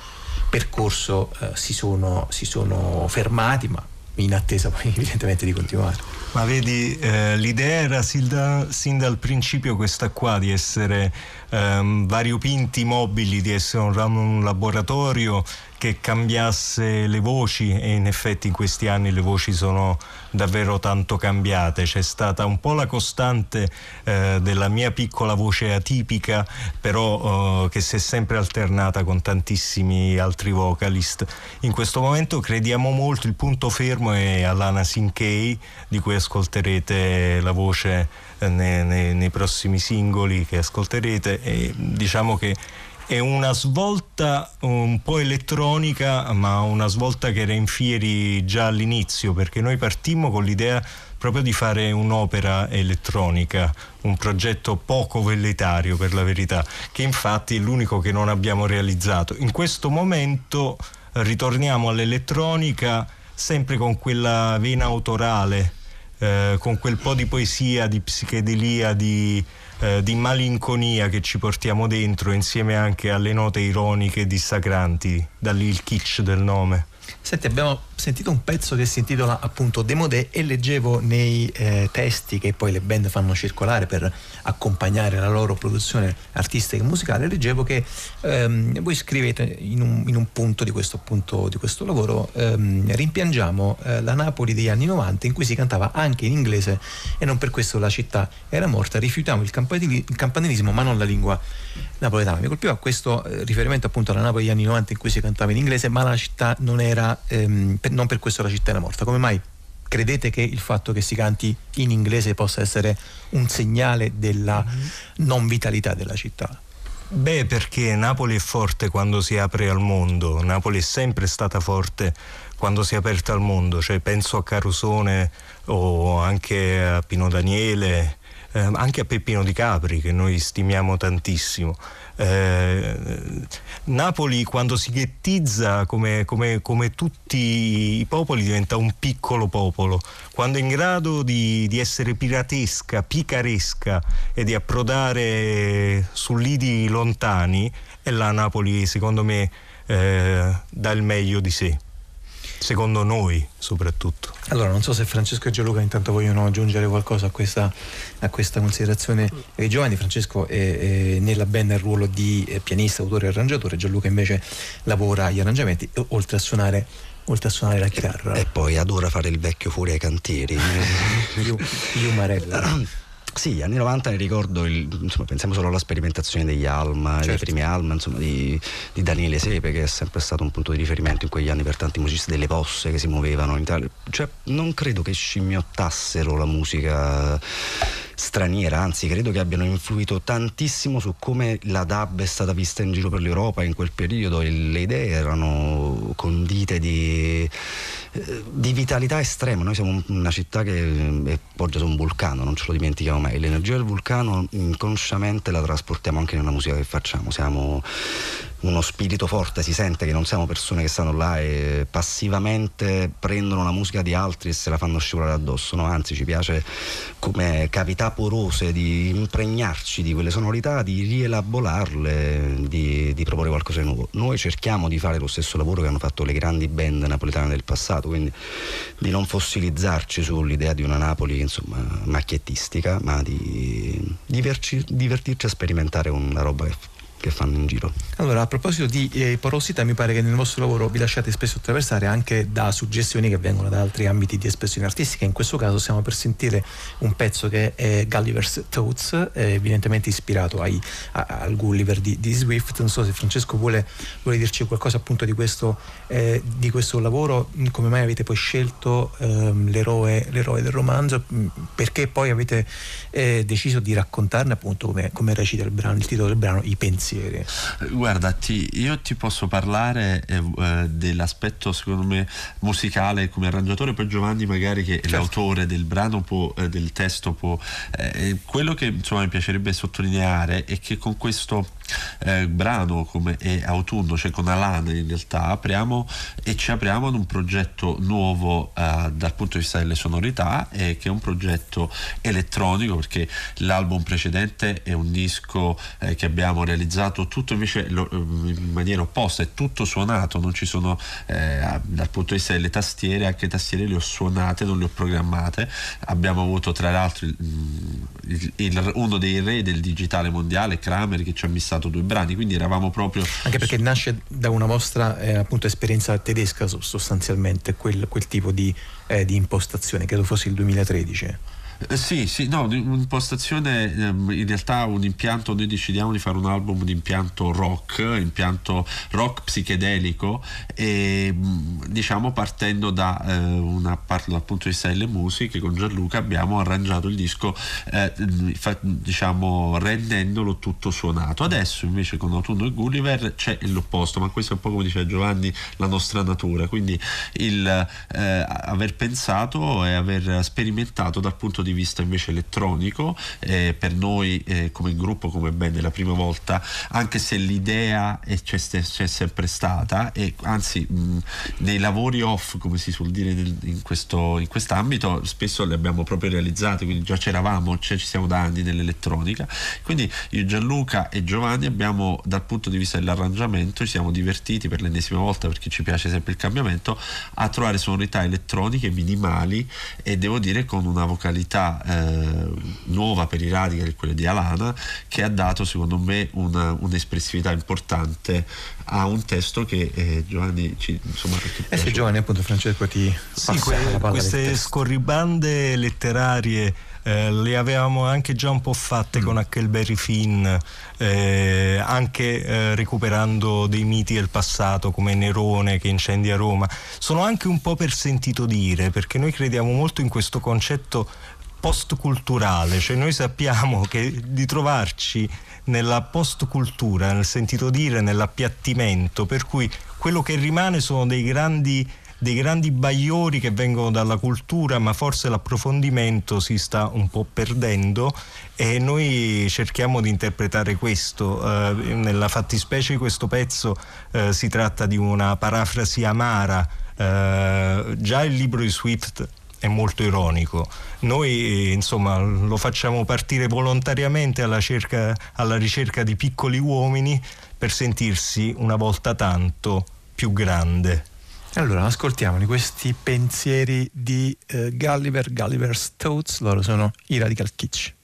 Speaker 1: percorso eh, si, sono, si sono fermati, ma in attesa poi evidentemente di continuare.
Speaker 14: Ma vedi, eh, l'idea era sin, da, sin, dal principio questa qua, di essere ehm, variopinti mobili, di essere un, un laboratorio che cambiasse le voci e in effetti in questi anni le voci sono davvero tanto cambiate. C'è stata un po' la costante eh, della mia piccola voce atipica, però eh, che si è sempre alternata con tantissimi altri vocalist. In questo momento crediamo molto, il punto fermo è Alana Sinkei, di cui ascolterete la voce nei, nei, nei prossimi singoli che ascolterete e diciamo che è una svolta un po' elettronica, ma una svolta che era in fieri già all'inizio, perché noi partimmo con l'idea proprio di fare un'opera elettronica, un progetto poco velletario per la verità, che infatti è l'unico che non abbiamo realizzato. In questo momento ritorniamo all'elettronica sempre con quella vena autorale, eh, con quel po' di poesia, di psichedelia, di eh, di malinconia che ci portiamo dentro insieme anche alle note ironiche e dissacranti, da lì il kitsch del nome.
Speaker 1: Senti, abbiamo sentito un pezzo che si intitola appunto Demodè e leggevo nei eh, testi che poi le band fanno circolare per accompagnare la loro produzione artistica e musicale, leggevo che ehm, voi scrivete in un, in un, punto di questo, appunto, di questo lavoro, ehm, rimpiangiamo eh, la Napoli degli anni 90 in cui si cantava anche in inglese e non per questo la città era morta, rifiutiamo il, il campanilismo ma non la lingua napoletana. Mi colpiva questo eh, riferimento appunto alla Napoli degli anni 90 in cui si cantava in inglese ma la città non era... Ehm, per, non per questo la città era morta. Come mai credete che il fatto che si canti in inglese possa essere un segnale della mm-hmm. non vitalità della città?
Speaker 14: Beh, perché Napoli è forte quando si apre al mondo, Napoli è sempre stata forte quando si è aperta al mondo, cioè penso a Carusone o anche a Pino Daniele, eh, anche a Peppino di Capri che noi stimiamo tantissimo. Eh, Napoli quando si ghettizza come, come, come, tutti i popoli diventa un piccolo popolo, quando è in grado di, di essere piratesca, picaresca e di approdare su lidi lontani, e là Napoli secondo me eh, dà il meglio di sé secondo noi soprattutto.
Speaker 1: Allora, non so se Francesco e Gianluca intanto vogliono aggiungere qualcosa a questa, a questa considerazione dei giovani. Francesco è, è nella band nel ruolo di eh, pianista, autore e arrangiatore, Gianluca invece lavora agli arrangiamenti, oltre a suonare oltre a suonare la chitarra.
Speaker 15: E poi adora fare il vecchio fuori ai cantieri.
Speaker 1: Io, Marella.
Speaker 15: Sì, gli anni 90 ne ricordo, il, insomma, pensiamo solo alla sperimentazione degli Alma, certo. dei primi Alma, insomma, di, di, Daniele Sepe, che è sempre stato un punto di riferimento in quegli anni per tanti musicisti delle posse che si muovevano in Italia. Cioè, non credo che scimmiottassero la musica straniera, anzi credo che abbiano influito tantissimo su come la DAB è stata vista in giro per l'Europa in quel periodo e le idee erano condite di, eh, di vitalità estrema. Noi siamo una città che eh, poggia su un vulcano, non ce lo dimentichiamo mai. L'energia del vulcano inconsciamente la trasportiamo anche nella musica che facciamo. Siamo uno spirito forte, si sente che non siamo persone che stanno là e passivamente prendono la musica di altri e se la fanno scivolare addosso, no? anzi ci piace come porose di impregnarci di quelle sonorità, di rielaborarle, di, di proporre qualcosa di nuovo. Noi cerchiamo di fare lo stesso lavoro che hanno fatto le grandi band napoletane del passato, quindi di non fossilizzarci sull'idea di una Napoli insomma macchiettistica, ma di diverci, divertirci a sperimentare una roba che che fanno in giro.
Speaker 1: Allora, a proposito di eh, porosità, mi pare che nel vostro lavoro vi lasciate spesso attraversare anche da suggestioni che vengono da altri ambiti di espressione artistica. In questo caso stiamo per sentire un pezzo che è Gulliver's Thoughts, eh, evidentemente ispirato ai, a, al Gulliver di, di, Swift. Non so se Francesco vuole, vuole dirci qualcosa appunto di questo, eh, di questo, lavoro, come mai avete poi scelto ehm, l'eroe, l'eroe, del romanzo, perché poi avete eh, deciso di raccontarne appunto come, come recita il, brano, il titolo del brano, i pensieri pensieri?
Speaker 16: Guarda, ti, io ti posso parlare eh, eh, dell'aspetto secondo me musicale come arrangiatore, poi Giovanni magari che certo. è l'autore del brano, può, eh, del testo può... Eh, quello che insomma mi piacerebbe sottolineare è che con questo eh, brano come è Autunno, cioè con Alana in realtà apriamo e ci apriamo ad un progetto nuovo eh, dal punto di vista delle sonorità e che è un progetto elettronico perché l'album precedente è un disco eh, che abbiamo realizzato tutto invece lo, in maniera opposta, è tutto suonato, non ci sono eh, dal punto di vista delle tastiere, anche tastiere le ho suonate, non le ho programmate, abbiamo avuto tra l'altro il, il, il, uno dei re del digitale mondiale, Kramer, che ci ha messo passato due brani, quindi eravamo proprio...
Speaker 17: Anche perché nasce da una vostra eh, appunto, esperienza tedesca sostanzialmente, quel, quel tipo di, eh, di impostazione, credo fosse il 2013.
Speaker 16: Eh, sì, sì, no, un'impostazione, ehm, in realtà un impianto, noi decidiamo di fare un album di impianto rock, impianto rock psichedelico e mm, diciamo partendo da eh, una parte dal punto di vista delle musiche con Gianluca abbiamo arrangiato il disco eh, fa, diciamo rendendolo tutto suonato. Adesso invece con Autunno e Gulliver c'è l'opposto, ma questo è un po' come diceva Giovanni la nostra natura, quindi il eh, aver pensato e aver sperimentato dal punto di vista invece elettronico, eh, per noi eh, come gruppo, come band, è la prima volta, anche se l'idea è, c'è, c'è sempre stata e anzi mh, nei lavori off, come si suol dire in, questo, in quest'ambito, spesso le abbiamo proprio realizzate, quindi già c'eravamo, cioè ci siamo da anni nell'elettronica. Quindi io, Gianluca e Giovanni abbiamo dal punto di vista dell'arrangiamento ci siamo divertiti per l'ennesima volta perché ci piace sempre il cambiamento a trovare sonorità elettroniche minimali e devo dire con una vocalità sonorità eh, nuova per i Radical, quella di Alana, che ha dato secondo me una, un'espressività importante a un testo che eh, Giovanni ci, insomma
Speaker 17: eh sì, Giovanni appunto Francesco ti
Speaker 14: sì, que- queste scorribande letterarie eh, le avevamo anche già un po' fatte mm. con Huckleberry Finn, eh, anche eh, recuperando dei miti del passato come Nerone che incendia Roma. Sono anche un po' per sentito dire, perché noi crediamo molto in questo concetto postculturale, cioè noi sappiamo che di trovarci nella postcultura, nel sentito dire, nell'appiattimento, per cui quello che rimane sono dei grandi dei grandi bagliori che vengono dalla cultura, ma forse l'approfondimento si sta un po' perdendo e noi cerchiamo di interpretare questo. Eh, nella fattispecie di questo pezzo eh, si tratta di una parafrasi amara. Eh, già il libro di Swift è molto ironico. Noi insomma lo facciamo partire volontariamente alla, cerca, alla ricerca di piccoli uomini per sentirsi una volta tanto più grande.
Speaker 17: Allora, ascoltiamoli questi pensieri di uh, Gulliver, Gulliver's Thoughts, loro sono i Radical Kitsch.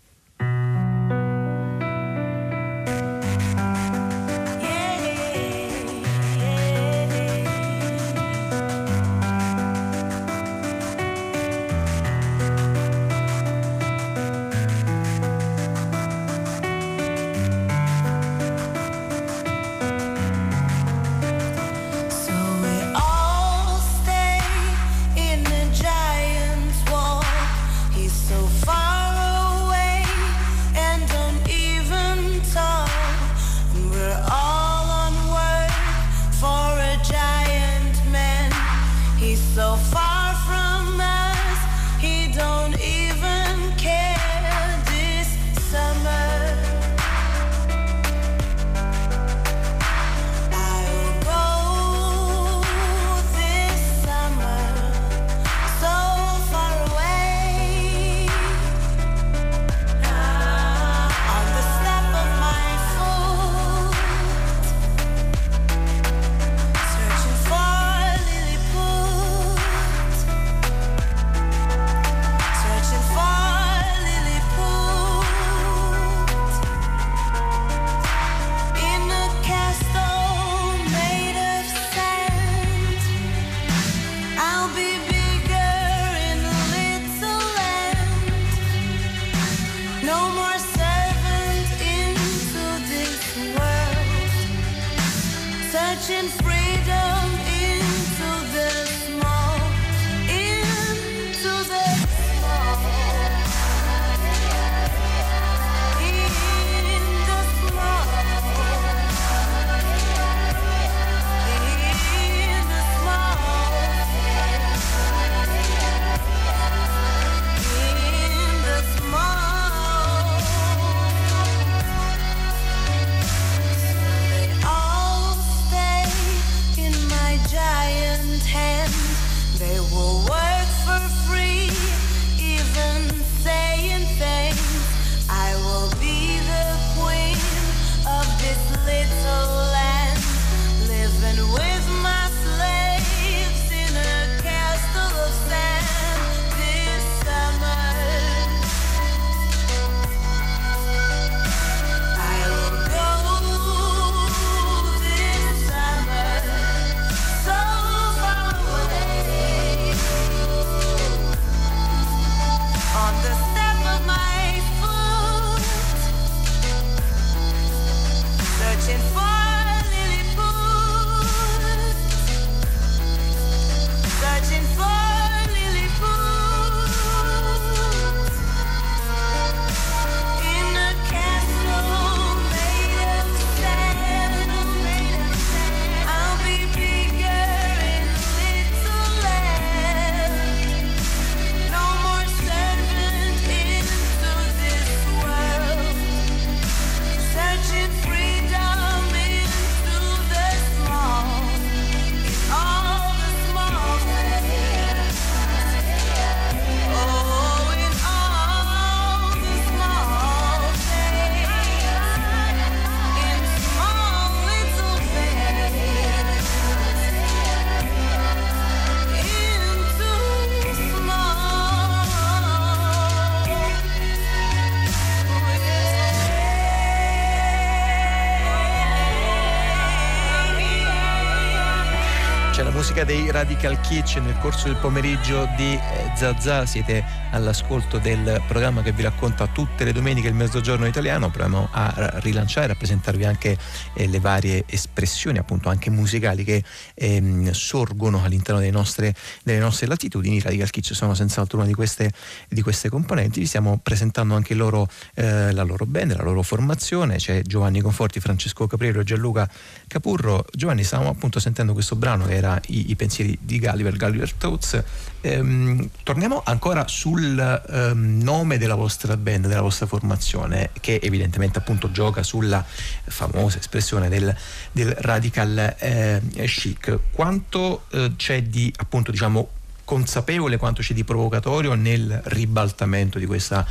Speaker 1: Musica dei Radical Kitch nel corso del pomeriggio di eh, Zazà. Siete all'ascolto del programma che vi racconta tutte le domeniche il mezzogiorno italiano. Proviamo a rilanciare a presentarvi anche eh, le varie espressioni appunto anche musicali che ehm, sorgono all'interno delle nostre, delle nostre, latitudini. I Radical Kitch sono senz'altro una di queste, di queste componenti. Vi stiamo presentando anche loro, eh, la loro band la loro formazione. C'è Giovanni Conforti Francesco Capriero e Gianluca Capurro. Giovanni stavamo appunto sentendo questo brano che era i, i pensieri di Gulliver, Gulliver Thoughts. Ehm, torniamo ancora sul ehm, nome della vostra band, della vostra formazione, che evidentemente appunto gioca sulla famosa espressione del, del radical eh, chic. Quanto eh, c'è di appunto diciamo consapevole quanto c'è di provocatorio nel ribaltamento di questa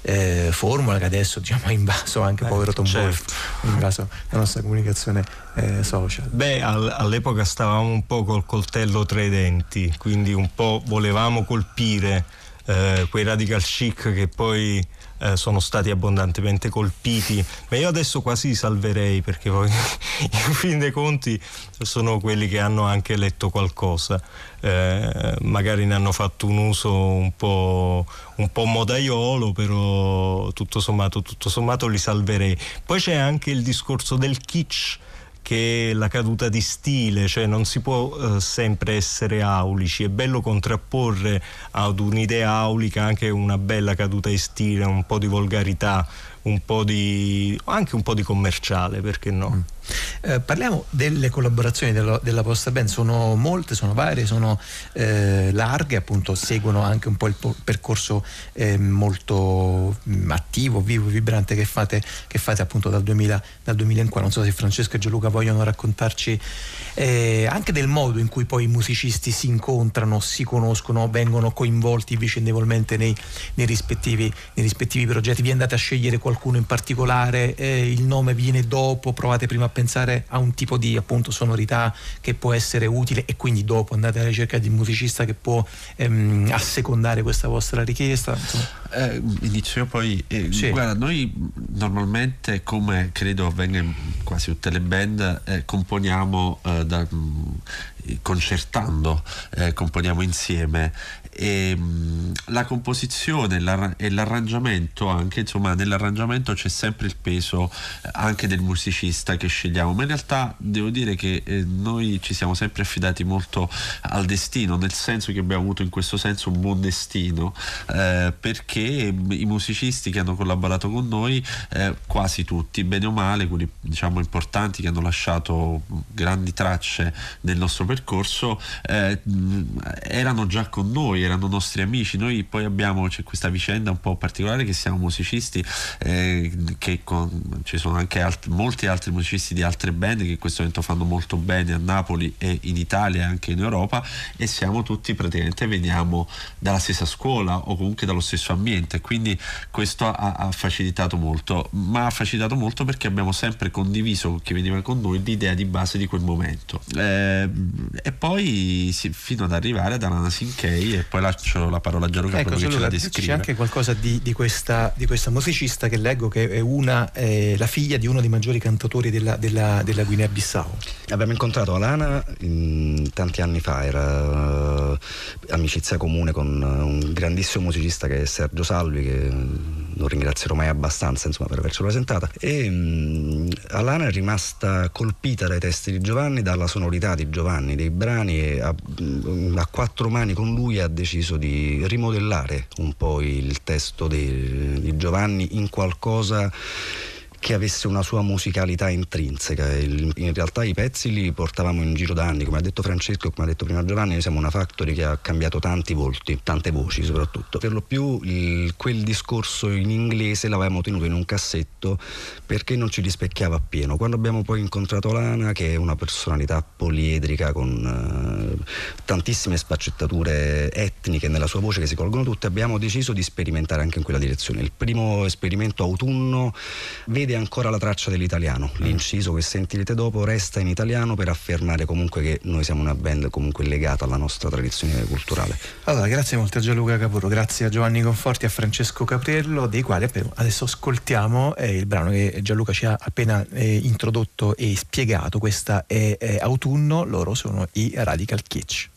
Speaker 1: eh, formula che adesso diciamo, ha invaso anche eh, povero Tom certo. Wolf, invaso la nostra comunicazione eh, social.
Speaker 14: Beh, al, all'epoca stavamo un po' col coltello tra i denti, quindi un po' volevamo colpire eh, quei radical chic che poi eh, sono stati abbondantemente colpiti, ma io adesso quasi li salverei perché poi in fin dei conti sono quelli che hanno anche letto qualcosa, eh, magari ne hanno fatto un uso un po', un po' modaiolo, però tutto sommato, tutto sommato li salverei. Poi c'è anche il discorso del kitsch che la caduta di stile, cioè non si può eh, sempre essere aulici, è bello contrapporre ad un'idea aulica anche una bella caduta di stile, un po' di volgarità, un po' di anche un po' di commerciale, perché no? Mm.
Speaker 1: Eh, parliamo delle collaborazioni della, della, vostra band, sono molte, sono varie, sono eh, larghe, appunto seguono anche un po' il percorso eh, molto mm, attivo, vivo, vibrante che fate, che fate appunto dal, 2000, dal 2004. Non so se Francesco e Gianluca vogliono raccontarci eh, anche del modo in cui poi i musicisti si incontrano, si conoscono, vengono coinvolti vicendevolmente nei, nei, rispettivi, nei rispettivi, progetti. Vi andate a scegliere qualcuno in particolare, eh, il nome viene dopo, provate prima a pensare a un tipo di appunto sonorità che può essere utile e quindi dopo andate alla ricerca di un musicista che può ehm, assecondare questa vostra richiesta?
Speaker 16: Eh, inizio io poi. Eh, sì. Guarda, noi normalmente, come credo avvenga in quasi tutte le band, eh, componiamo eh, da, mm, concertando, eh, componiamo insieme e mh, la composizione e l'arrangiamento anche insomma nell'arrangiamento c'è sempre il peso eh, anche del musicista che scegliamo ma in realtà devo dire che eh, noi ci siamo sempre affidati molto al destino nel senso che abbiamo avuto in questo senso un buon destino eh, perché i musicisti che hanno collaborato con noi eh, quasi tutti bene o male quelli diciamo importanti che hanno lasciato grandi tracce nel nostro percorso eh, erano già con noi erano nostri amici. Noi poi abbiamo c'è questa vicenda un po' particolare che siamo musicisti, eh, che con, ci sono anche alt- molti altri musicisti di altre band che in questo momento fanno molto bene a Napoli e in Italia e anche in Europa e siamo tutti praticamente veniamo dalla stessa scuola o comunque dallo stesso ambiente, quindi questo ha, ha facilitato molto, ma ha facilitato molto perché abbiamo sempre condiviso con chi veniva con noi l'idea di base di quel momento. Eh, e poi sì, fino ad arrivare ad Alana Sinkei e poi lascio la parola a Gianluca
Speaker 1: ecco,
Speaker 16: quello
Speaker 1: Gianluca, che c'è anche qualcosa di, di, questa, di, questa, musicista che leggo che è una, eh, la figlia di uno dei maggiori cantatori della, della, della Guinea-Bissau.
Speaker 15: Abbiamo incontrato Alana in, tanti anni fa, era uh, amicizia comune con un grandissimo musicista che è Sergio Salvi, che non ringrazierò mai abbastanza insomma, per avercelo presentata. E um, Alana è rimasta colpita dai testi di Giovanni, dalla sonorità di Giovanni, dei brani e a, a quattro mani con lui ha deciso di rimodellare un po' il testo di, di Giovanni in qualcosa che avesse una sua musicalità intrinseca. In realtà i pezzi li portavamo in giro da anni, come ha detto Francesco e come ha detto prima Giovanni, noi siamo una factory che ha cambiato tanti volti, tante voci soprattutto. Per lo più il, quel discorso in inglese l'avevamo tenuto in un cassetto perché non ci rispecchiava appieno. Quando abbiamo poi incontrato Lana, che è una personalità poliedrica con uh, tantissime sfaccettature etniche nella sua voce che si colgono tutte, abbiamo deciso di sperimentare anche in quella direzione. Il primo esperimento autunno vede ancora la traccia dell'italiano.
Speaker 1: Mm.
Speaker 15: L'inciso che sentirete dopo resta in italiano per affermare comunque che noi siamo una band comunque legata alla nostra tradizione culturale.
Speaker 1: Allora, grazie molto a Gianluca Capurro, grazie a Giovanni Conforti e a Francesco Capriello, dei quali adesso ascoltiamo eh, il brano che Gianluca ci ha appena eh, introdotto e spiegato. Questa è, è Autunno, loro sono i Radical Kitsch.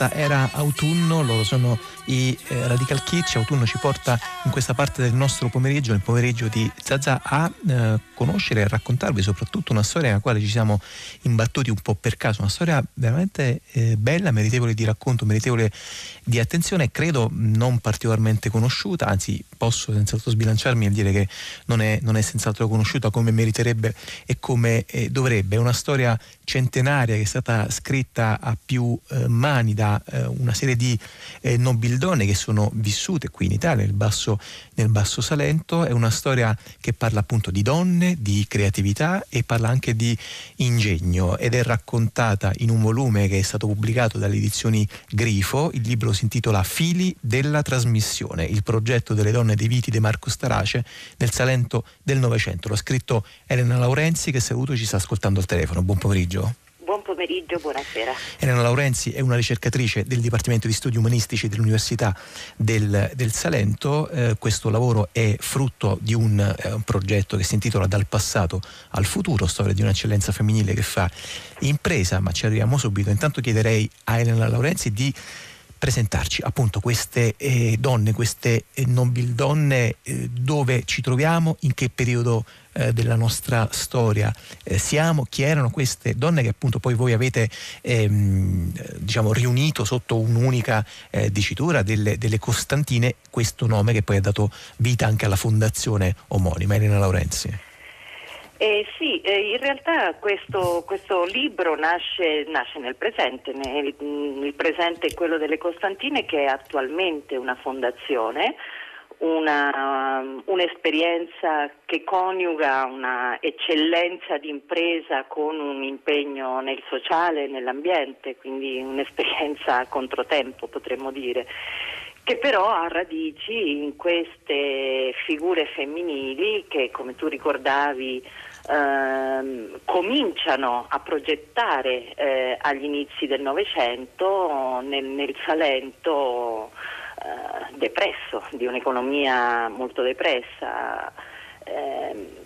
Speaker 1: Questa era Autunno, loro sono i eh, Radical Kitsch. Autunno ci porta in questa parte del nostro pomeriggio, nel pomeriggio di Zazà, a eh, conoscere e raccontarvi soprattutto una storia nella quale ci siamo imbattuti un po' per caso, una storia veramente eh, bella, meritevole di racconto, meritevole di attenzione credo non particolarmente conosciuta, anzi posso senz'altro sbilanciarmi e dire che non è, non è senz'altro conosciuta come meriterebbe e come eh, dovrebbe. È una storia centenaria che è stata scritta a più eh, mani da eh, una serie di eh, nobildonne che sono vissute qui in Italia, nel basso, nel basso Salento. È una storia che parla appunto di donne, di creatività e parla anche di ingegno ed è raccontata in un volume che è stato pubblicato dalle edizioni Grifo. Il libro si intitola Fili della trasmissione, il progetto delle donne dei viti di Marco Starace nel Salento del Novecento. L'ha scritto Elena Laurenzi che saluto e ci sta ascoltando al telefono. Buon pomeriggio.
Speaker 18: Buon pomeriggio, buonasera.
Speaker 1: Elena Laurenzi è una ricercatrice del Dipartimento di Studi Umanistici dell'Università del, del Salento. Eh, questo lavoro è frutto di un, eh, un progetto che si intitola Dal passato al futuro, storia di un'eccellenza femminile che fa impresa, ma ci arriviamo subito. Intanto chiederei a Elena Laurenzi di presentarci appunto queste eh, donne, queste eh, nobildonne, eh, dove ci troviamo, in che periodo eh, della nostra storia eh, siamo, chi erano queste donne che appunto poi voi avete ehm, diciamo riunito sotto un'unica eh, dicitura delle, delle Costantine, questo nome che poi ha dato vita anche alla fondazione omonima, Elena Laurenzi.
Speaker 18: Eh, sì, eh, in realtà questo, questo libro nasce, nasce nel presente, nel, mm, il presente è quello delle Costantine che è attualmente una fondazione, una, um, un'esperienza che coniuga una eccellenza di impresa con un impegno nel sociale e nell'ambiente, quindi un'esperienza a controtempo potremmo dire che però ha radici in queste figure femminili che, come tu ricordavi, ehm, cominciano a progettare eh, agli inizi del Novecento nel, nel Salento eh, depresso, di un'economia molto depressa. ehm,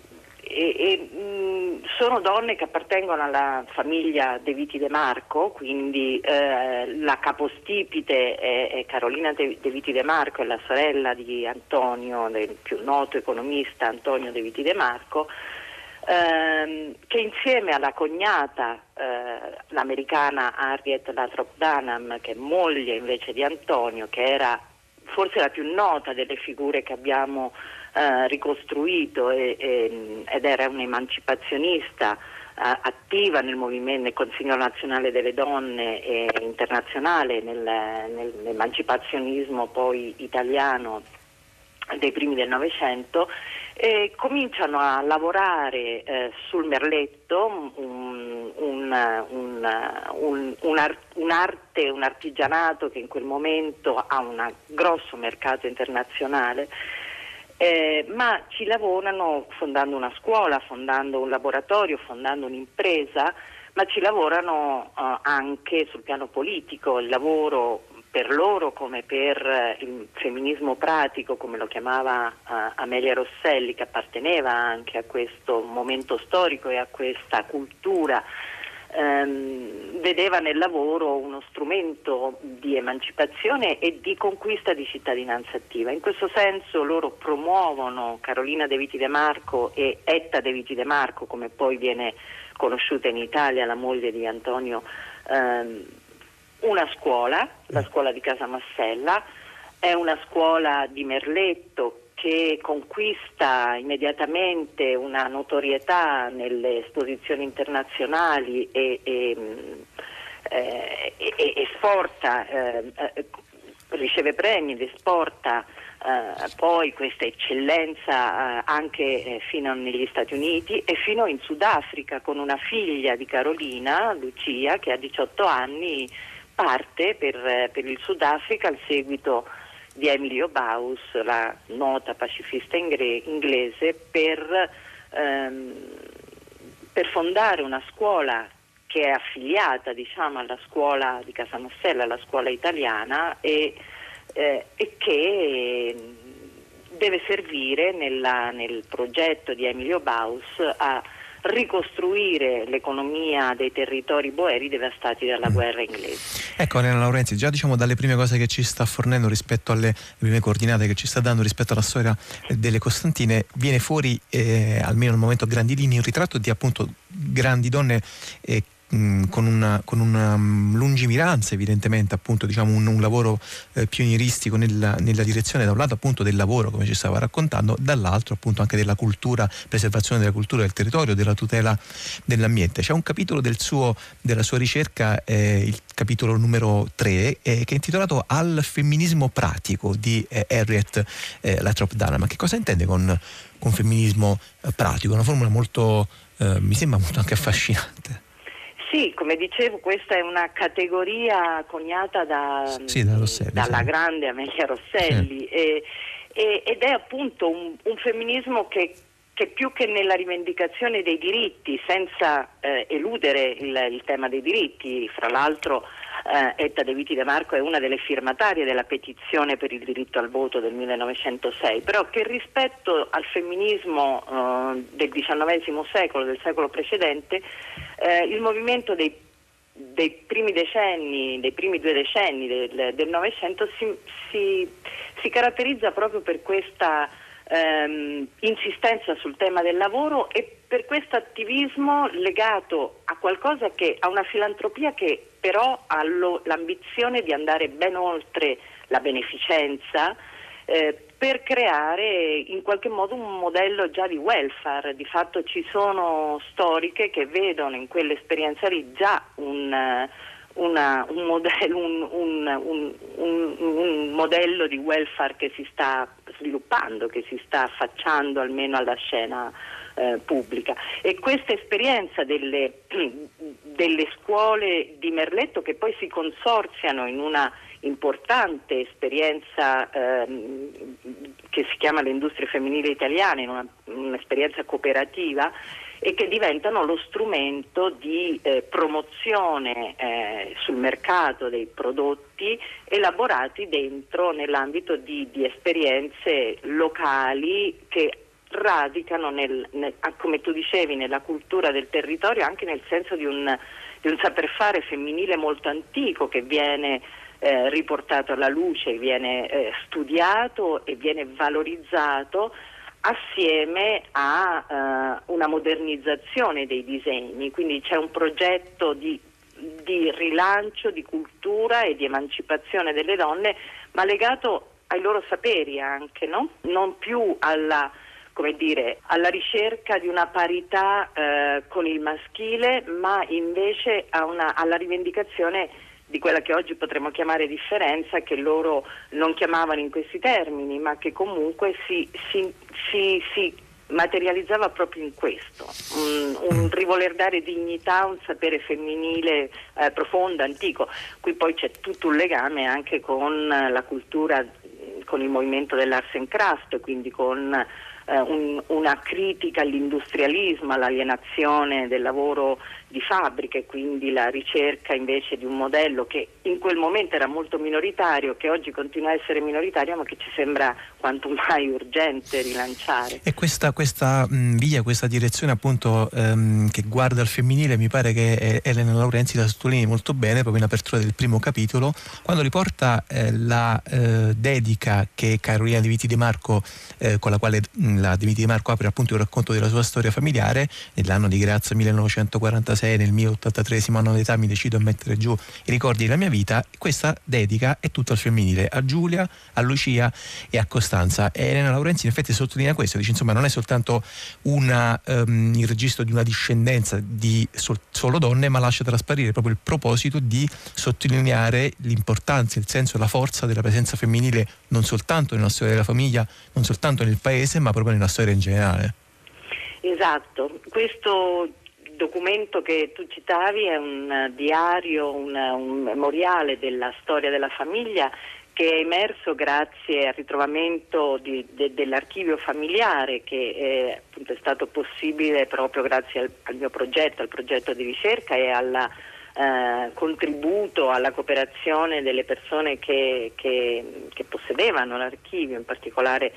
Speaker 18: e, e, mh, sono donne che appartengono alla famiglia De Viti De Marco, quindi eh, la capostipite è, è Carolina De, De Viti De Marco, è la sorella di Antonio, del più noto economista Antonio De Viti De Marco. Ehm, che insieme alla cognata, eh, l'americana Harriet Lathrop Dunham, che è moglie invece di Antonio, che era forse la più nota delle figure che abbiamo eh, ricostruito e- e- ed era un'emancipazionista eh, attiva nel movimento, nel Consiglio nazionale delle donne e internazionale, nel- nel- nell'emancipazionismo poi italiano dei primi del Novecento, e cominciano a lavorare eh, sul merletto, un- un- un- un- un'ar- un'arte, un artigianato che in quel momento ha un grosso mercato internazionale. Eh, ma ci lavorano fondando una scuola, fondando un laboratorio, fondando un'impresa, ma ci lavorano eh, anche sul piano politico, il lavoro per loro come per eh, il femminismo pratico, come lo chiamava eh, Amelia Rosselli, che apparteneva anche a questo momento storico e a questa cultura ehm, vedeva nel lavoro uno strumento di emancipazione e di conquista di cittadinanza attiva. In questo senso loro promuovono Carolina De Viti De Marco e Etta De Viti De Marco, come poi viene conosciuta in Italia la moglie di Antonio, ehm, una scuola, la scuola di Casa Massella, è una scuola di Merletto che conquista immediatamente una notorietà nelle esposizioni internazionali e, e, mh, eh, e- e- esporta, eh, eh, riceve premi ed esporta eh, poi questa eccellenza eh, anche eh, fino negli Stati Uniti e fino in Sudafrica con una figlia di Carolina, Lucia, che a 18 anni parte per, eh, per il Sudafrica al seguito di Emilio Baus, la nota pacifista inglese, per, ehm, per fondare una scuola che è affiliata diciamo, alla scuola di Casamassella, alla scuola italiana e, eh, e che mh, deve servire nella- nel progetto di Emilio Baus a ricostruire l'economia dei territori boeri devastati dalla guerra inglese.
Speaker 1: Ecco Elena Laurenzi, già diciamo dalle prime cose che ci sta fornendo rispetto alle prime coordinate che ci sta dando rispetto alla storia delle Costantine, viene fuori eh, almeno al momento a grandi linee un ritratto di appunto grandi donne eh, mh, con una, con una mh, lungimiranza evidentemente appunto diciamo un, un lavoro eh, pionieristico nella, nella direzione da un lato appunto del lavoro come ci stava raccontando dall'altro appunto anche della cultura preservazione della cultura del territorio della tutela dell'ambiente. C'è un capitolo del suo, della sua ricerca eh, il capitolo numero 3 eh, che è intitolato al femminismo pratico di eh, Harriet eh, Lathrop Dunham che cosa intende con, con femminismo eh, pratico? Una formula molto mi sembra molto anche affascinante
Speaker 18: Sì, come dicevo, questa è una categoria coniata da-
Speaker 1: Sì, da Rosselli,
Speaker 18: dalla
Speaker 1: sì.
Speaker 18: grande Amelia Rosselli e- e- ed è appunto un, un femminismo che, che più che nella rivendicazione dei diritti, senza eh, eludere il, il tema dei diritti, fra l'altro eh, Etta De Viti De Marco è una delle firmatarie della petizione per il diritto al voto del 1906, però che rispetto al femminismo eh, del XIX secolo, del secolo precedente, eh, il movimento dei, dei primi decenni, dei primi due decenni del Novecento si, si- si caratterizza proprio per questa ehm, insistenza sul tema del lavoro e per questo attivismo legato a qualcosa che a una filantropia che però ha lo- l'ambizione di andare ben oltre la beneficenza eh, per creare in qualche modo un modello già di welfare. Di fatto ci sono storiche che vedono in quell'esperienza lì già un, eh, una- un modello, un- un- modello di welfare che si sta sviluppando, che si sta affacciando almeno alla scena eh, pubblica. E questa esperienza delle, delle scuole di Merletto che poi si consorziano in una importante esperienza ehm, che si chiama le industrie femminili italiane, in una- un'esperienza cooperativa e che diventano lo strumento di eh, promozione eh, sul mercato dei prodotti elaborati dentro nell'ambito di, di esperienze locali che radicano nel, nel- ah, come tu dicevi nella cultura del territorio anche nel senso di un, di un saper fare femminile molto antico che viene eh, riportato alla luce, viene eh, studiato e viene valorizzato assieme a eh, una modernizzazione dei disegni, quindi c'è un progetto di, di rilancio, di cultura e di emancipazione delle donne, ma legato ai loro saperi anche, no? non più alla, come dire, alla ricerca di una parità eh, con il maschile, ma invece a una- alla rivendicazione di quella che oggi potremmo chiamare differenza, che loro non chiamavano in questi termini, ma che comunque si, si- si- si materializzava proprio in questo, un, un rivoler dare dignità, un sapere femminile eh, profondo, antico. Qui poi c'è tutto un legame anche con la cultura, con il movimento dell'Arts and Craft, quindi con eh, un- una critica all'industrialismo, all'alienazione del lavoro di fabbrica quindi la ricerca invece di un modello che in quel momento era molto minoritario, che oggi continua a essere minoritario, ma che ci sembra quanto mai urgente rilanciare.
Speaker 1: E questa, questa mh, via, questa direzione appunto ehm, che guarda al femminile mi pare che eh, Elena Laurenzi la sottolinei molto bene proprio in apertura del primo capitolo quando riporta eh, la eh, dedica che Carolina De Viti De Marco eh, con la quale mh, la De Viti De Marco apre appunto il racconto della sua storia familiare nell'anno di grazia 1946 nel mio 83 anno d'età mi decido a mettere giù i ricordi della mia vita. Questa dedica è tutta al femminile a Giulia, a Lucia e a Costanza. E Elena Laurenzi in effetti sottolinea questo dice insomma non è soltanto una, ehm, il registro di una discendenza di sol- solo donne ma lascia trasparire proprio il proposito di sottolineare l'importanza, il senso e la forza della presenza femminile non soltanto nella storia della famiglia, non soltanto nel paese ma proprio nella storia in generale.
Speaker 18: Esatto, questo documento che tu citavi è un eh, diario, un, un memoriale della storia della famiglia che è emerso grazie al ritrovamento di- de- dell'archivio familiare che eh, appunto è stato possibile proprio grazie al, al mio progetto, al progetto di ricerca e al eh, contributo alla cooperazione delle persone che, che- che possedevano l'archivio, in particolare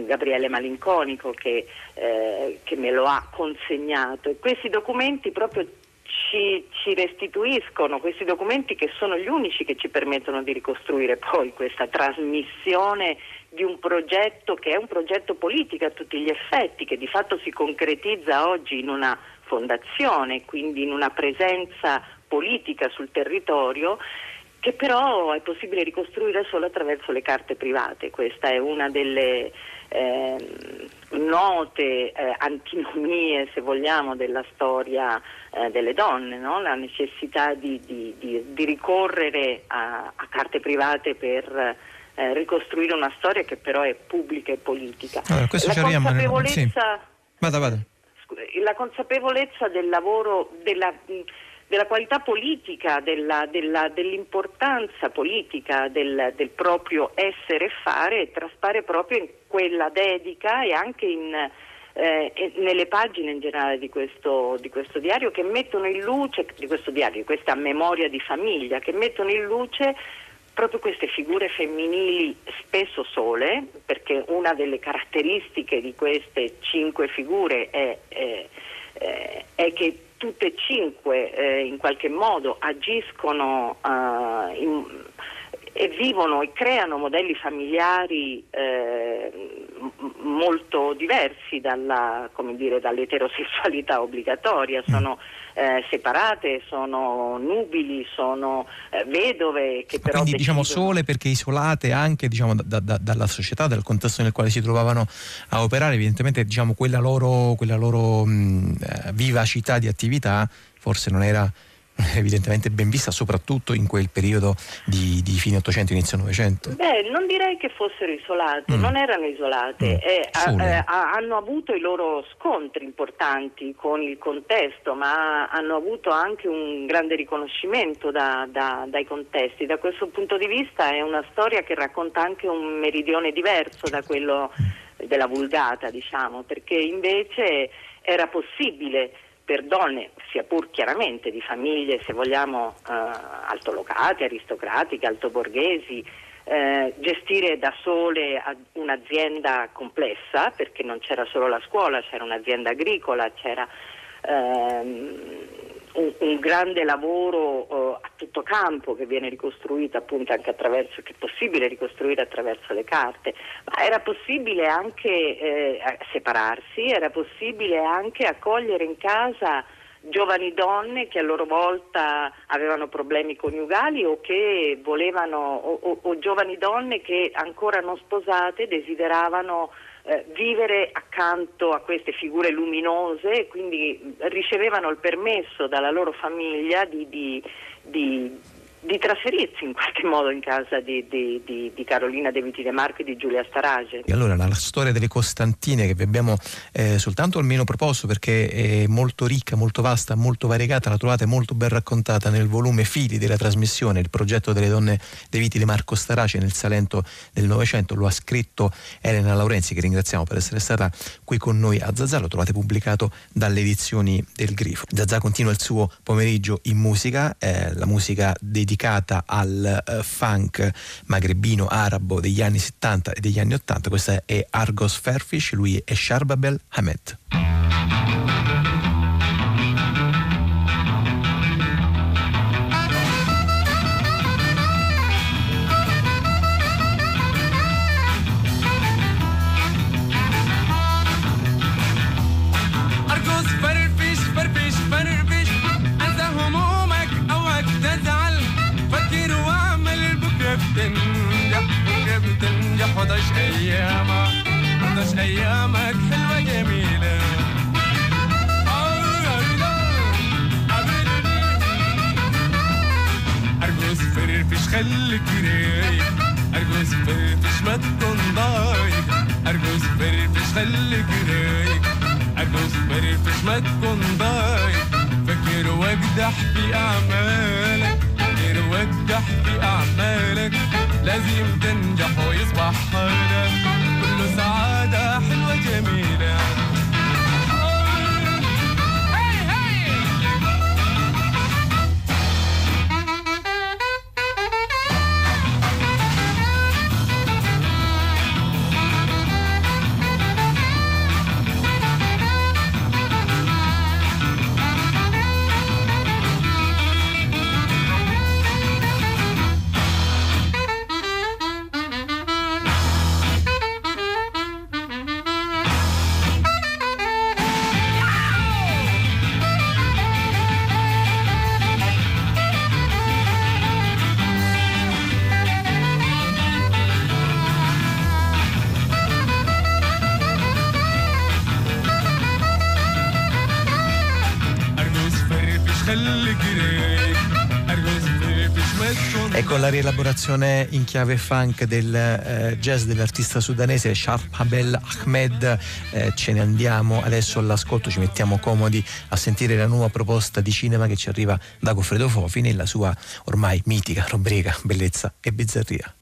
Speaker 18: Gabriele Malinconico che, eh, che me lo ha consegnato e questi documenti proprio ci, ci restituiscono, questi documenti che sono gli unici che ci permettono di ricostruire poi questa trasmissione di un progetto che è un progetto politico a tutti gli effetti, che di fatto si concretizza oggi in una fondazione, quindi in una presenza politica sul territorio che però è possibile ricostruire solo attraverso le carte private. Questa è una delle ehm, note eh, antinomie, se vogliamo, della storia eh, delle donne, no? la necessità di, di- di- di ricorrere a, a carte private per eh, ricostruire una storia che però è pubblica e politica.
Speaker 1: Allora, questo
Speaker 18: la
Speaker 1: ci arriviamo
Speaker 18: consapevolezza
Speaker 1: Vada, vada.
Speaker 18: la consapevolezza del lavoro, della, della qualità politica, della- della- dell'importanza politica del, del proprio essere e fare traspare proprio in quella dedica e anche in, eh, nelle pagine in generale di questo, di questo diario che mettono in luce, di questo diario, di questa memoria di famiglia, che mettono in luce proprio queste figure femminili spesso sole, perché una delle caratteristiche di queste cinque figure è, eh, eh, è che tutte e cinque eh, in qualche modo agiscono eh, in- e vivono e creano modelli familiari eh, molto diversi dalla, come dire, dall'eterosessualità obbligatoria, sono eh, separate, sono nubili, sono eh, vedove che però
Speaker 1: Quindi diciamo sole perché isolate anche diciamo, da- da- dalla società, dal contesto nel quale si trovavano a operare, evidentemente diciamo, quella loro, quella loro mh, eh, vivacità di attività forse non era evidentemente ben vista, soprattutto in quel periodo di, di fine 800 inizio 900.
Speaker 18: Beh, non direi che fossero isolate,
Speaker 1: Mm.
Speaker 18: non erano isolate, eh, ha-
Speaker 1: Sole.
Speaker 18: eh, ha- hanno avuto i loro scontri importanti con il contesto, ma hanno avuto anche un grande riconoscimento da- da- dai contesti. Da questo punto di vista è una storia che racconta anche un meridione diverso da quello della vulgata, diciamo, perché invece era possibile per donne, sia pur chiaramente di famiglie, se vogliamo, eh, altolocate, aristocratiche, altoborghesi, eh, gestire da sole un'azienda complessa, perché non c'era solo la scuola, c'era un'azienda agricola, c'era ehm, un, un grande lavoro eh, a tutto campo che viene ricostruito appunto anche attraverso, che è possibile ricostruire attraverso le carte, ma era possibile anche eh, separarsi, era possibile anche accogliere in casa giovani donne che a loro volta avevano problemi coniugali o che volevano, o, o, o giovani donne che ancora non sposate desideravano eh, vivere accanto a queste figure luminose e quindi ricevevano il permesso dalla loro famiglia di, di, di di trasferirsi in qualche modo in casa di, di, di, di Carolina De Viti De Marco e di Giulia Starage.
Speaker 1: Allora la, storia delle Costantine che vi abbiamo eh, soltanto almeno proposto perché è molto ricca, molto vasta, molto variegata, la trovate molto ben raccontata nel volume Fili della trasmissione, il progetto delle donne De Viti De Marco Starace nel Salento del Novecento, lo ha scritto Elena Laurenzi che ringraziamo per essere stata qui con noi a Zazà, lo trovate pubblicato dalle edizioni del Grifo. Zazà continua il suo pomeriggio in musica, eh, la musica dedicata al uh, funk magrebino arabo degli anni 70 e degli anni 80. Questa è Argos Fairfish, lui è Sharbabel Hamed.
Speaker 19: خليك رايق. أرقص فرفش ما تكون ضايق أرقص فرفش خليك رايق. أرقص فرفش ما تكون ضايق فكر واجدح في أعمالك. فكر واجدح في أعمالك. لازم تنجح ويصبح حالك. كله سعادة حلوة جميلة.
Speaker 1: Con la rielaborazione in chiave funk del eh, jazz dell'artista sudanese Sharp Abel Ahmed eh, ce ne andiamo adesso all'ascolto, ci mettiamo comodi a sentire la nuova proposta di cinema che ci arriva da Goffredo Fofi nella sua ormai mitica rubrica Bellezza e Bizzarria.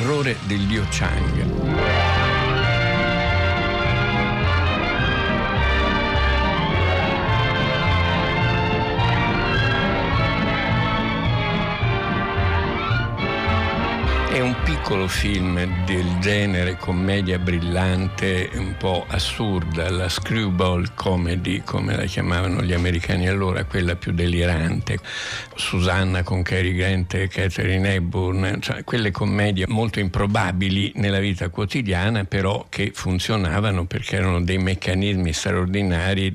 Speaker 20: L'errore del Liu Chang. Un piccolo film del genere commedia brillante, un po' assurda, la screwball comedy, come la chiamavano gli americani allora, quella più delirante. Susanna con Cary Grant e Catherine Hepburn, cioè quelle commedie molto improbabili nella vita quotidiana, però che funzionavano perché erano dei meccanismi straordinari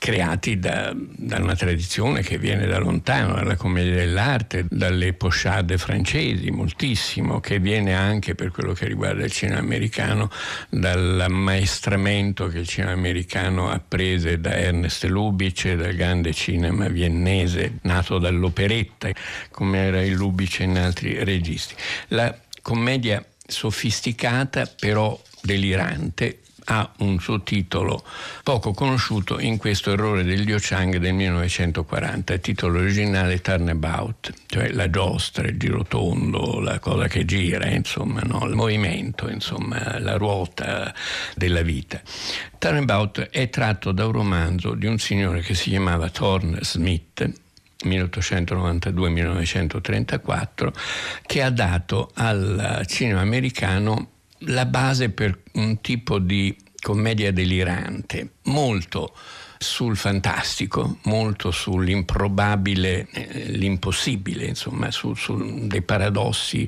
Speaker 20: creati da, da, una tradizione che viene da lontano, dalla commedia dell'arte, dalle pochade francesi, moltissimo, che viene anche per quello che riguarda il cinema americano dall'ammaestramento che il cinema americano ha preso da Ernest Lubitsch, dal grande cinema viennese nato dall'operetta, come era il Lubitsch in altri registi. La commedia sofisticata però delirante ha un titolo poco conosciuto in questo errore del Liu Chang del 1940. Il titolo originale Turnabout, cioè la giostra, il girotondo, la cosa che gira, insomma, no? il movimento, insomma, la ruota della vita. Turnabout è tratto da un romanzo di un signore che si chiamava Thorne Smith 1892-1934 che ha dato al cinema americano la base per un tipo di commedia delirante, molto sul fantastico, molto sull'improbabile, eh, l'impossibile, insomma, su, su, dei paradossi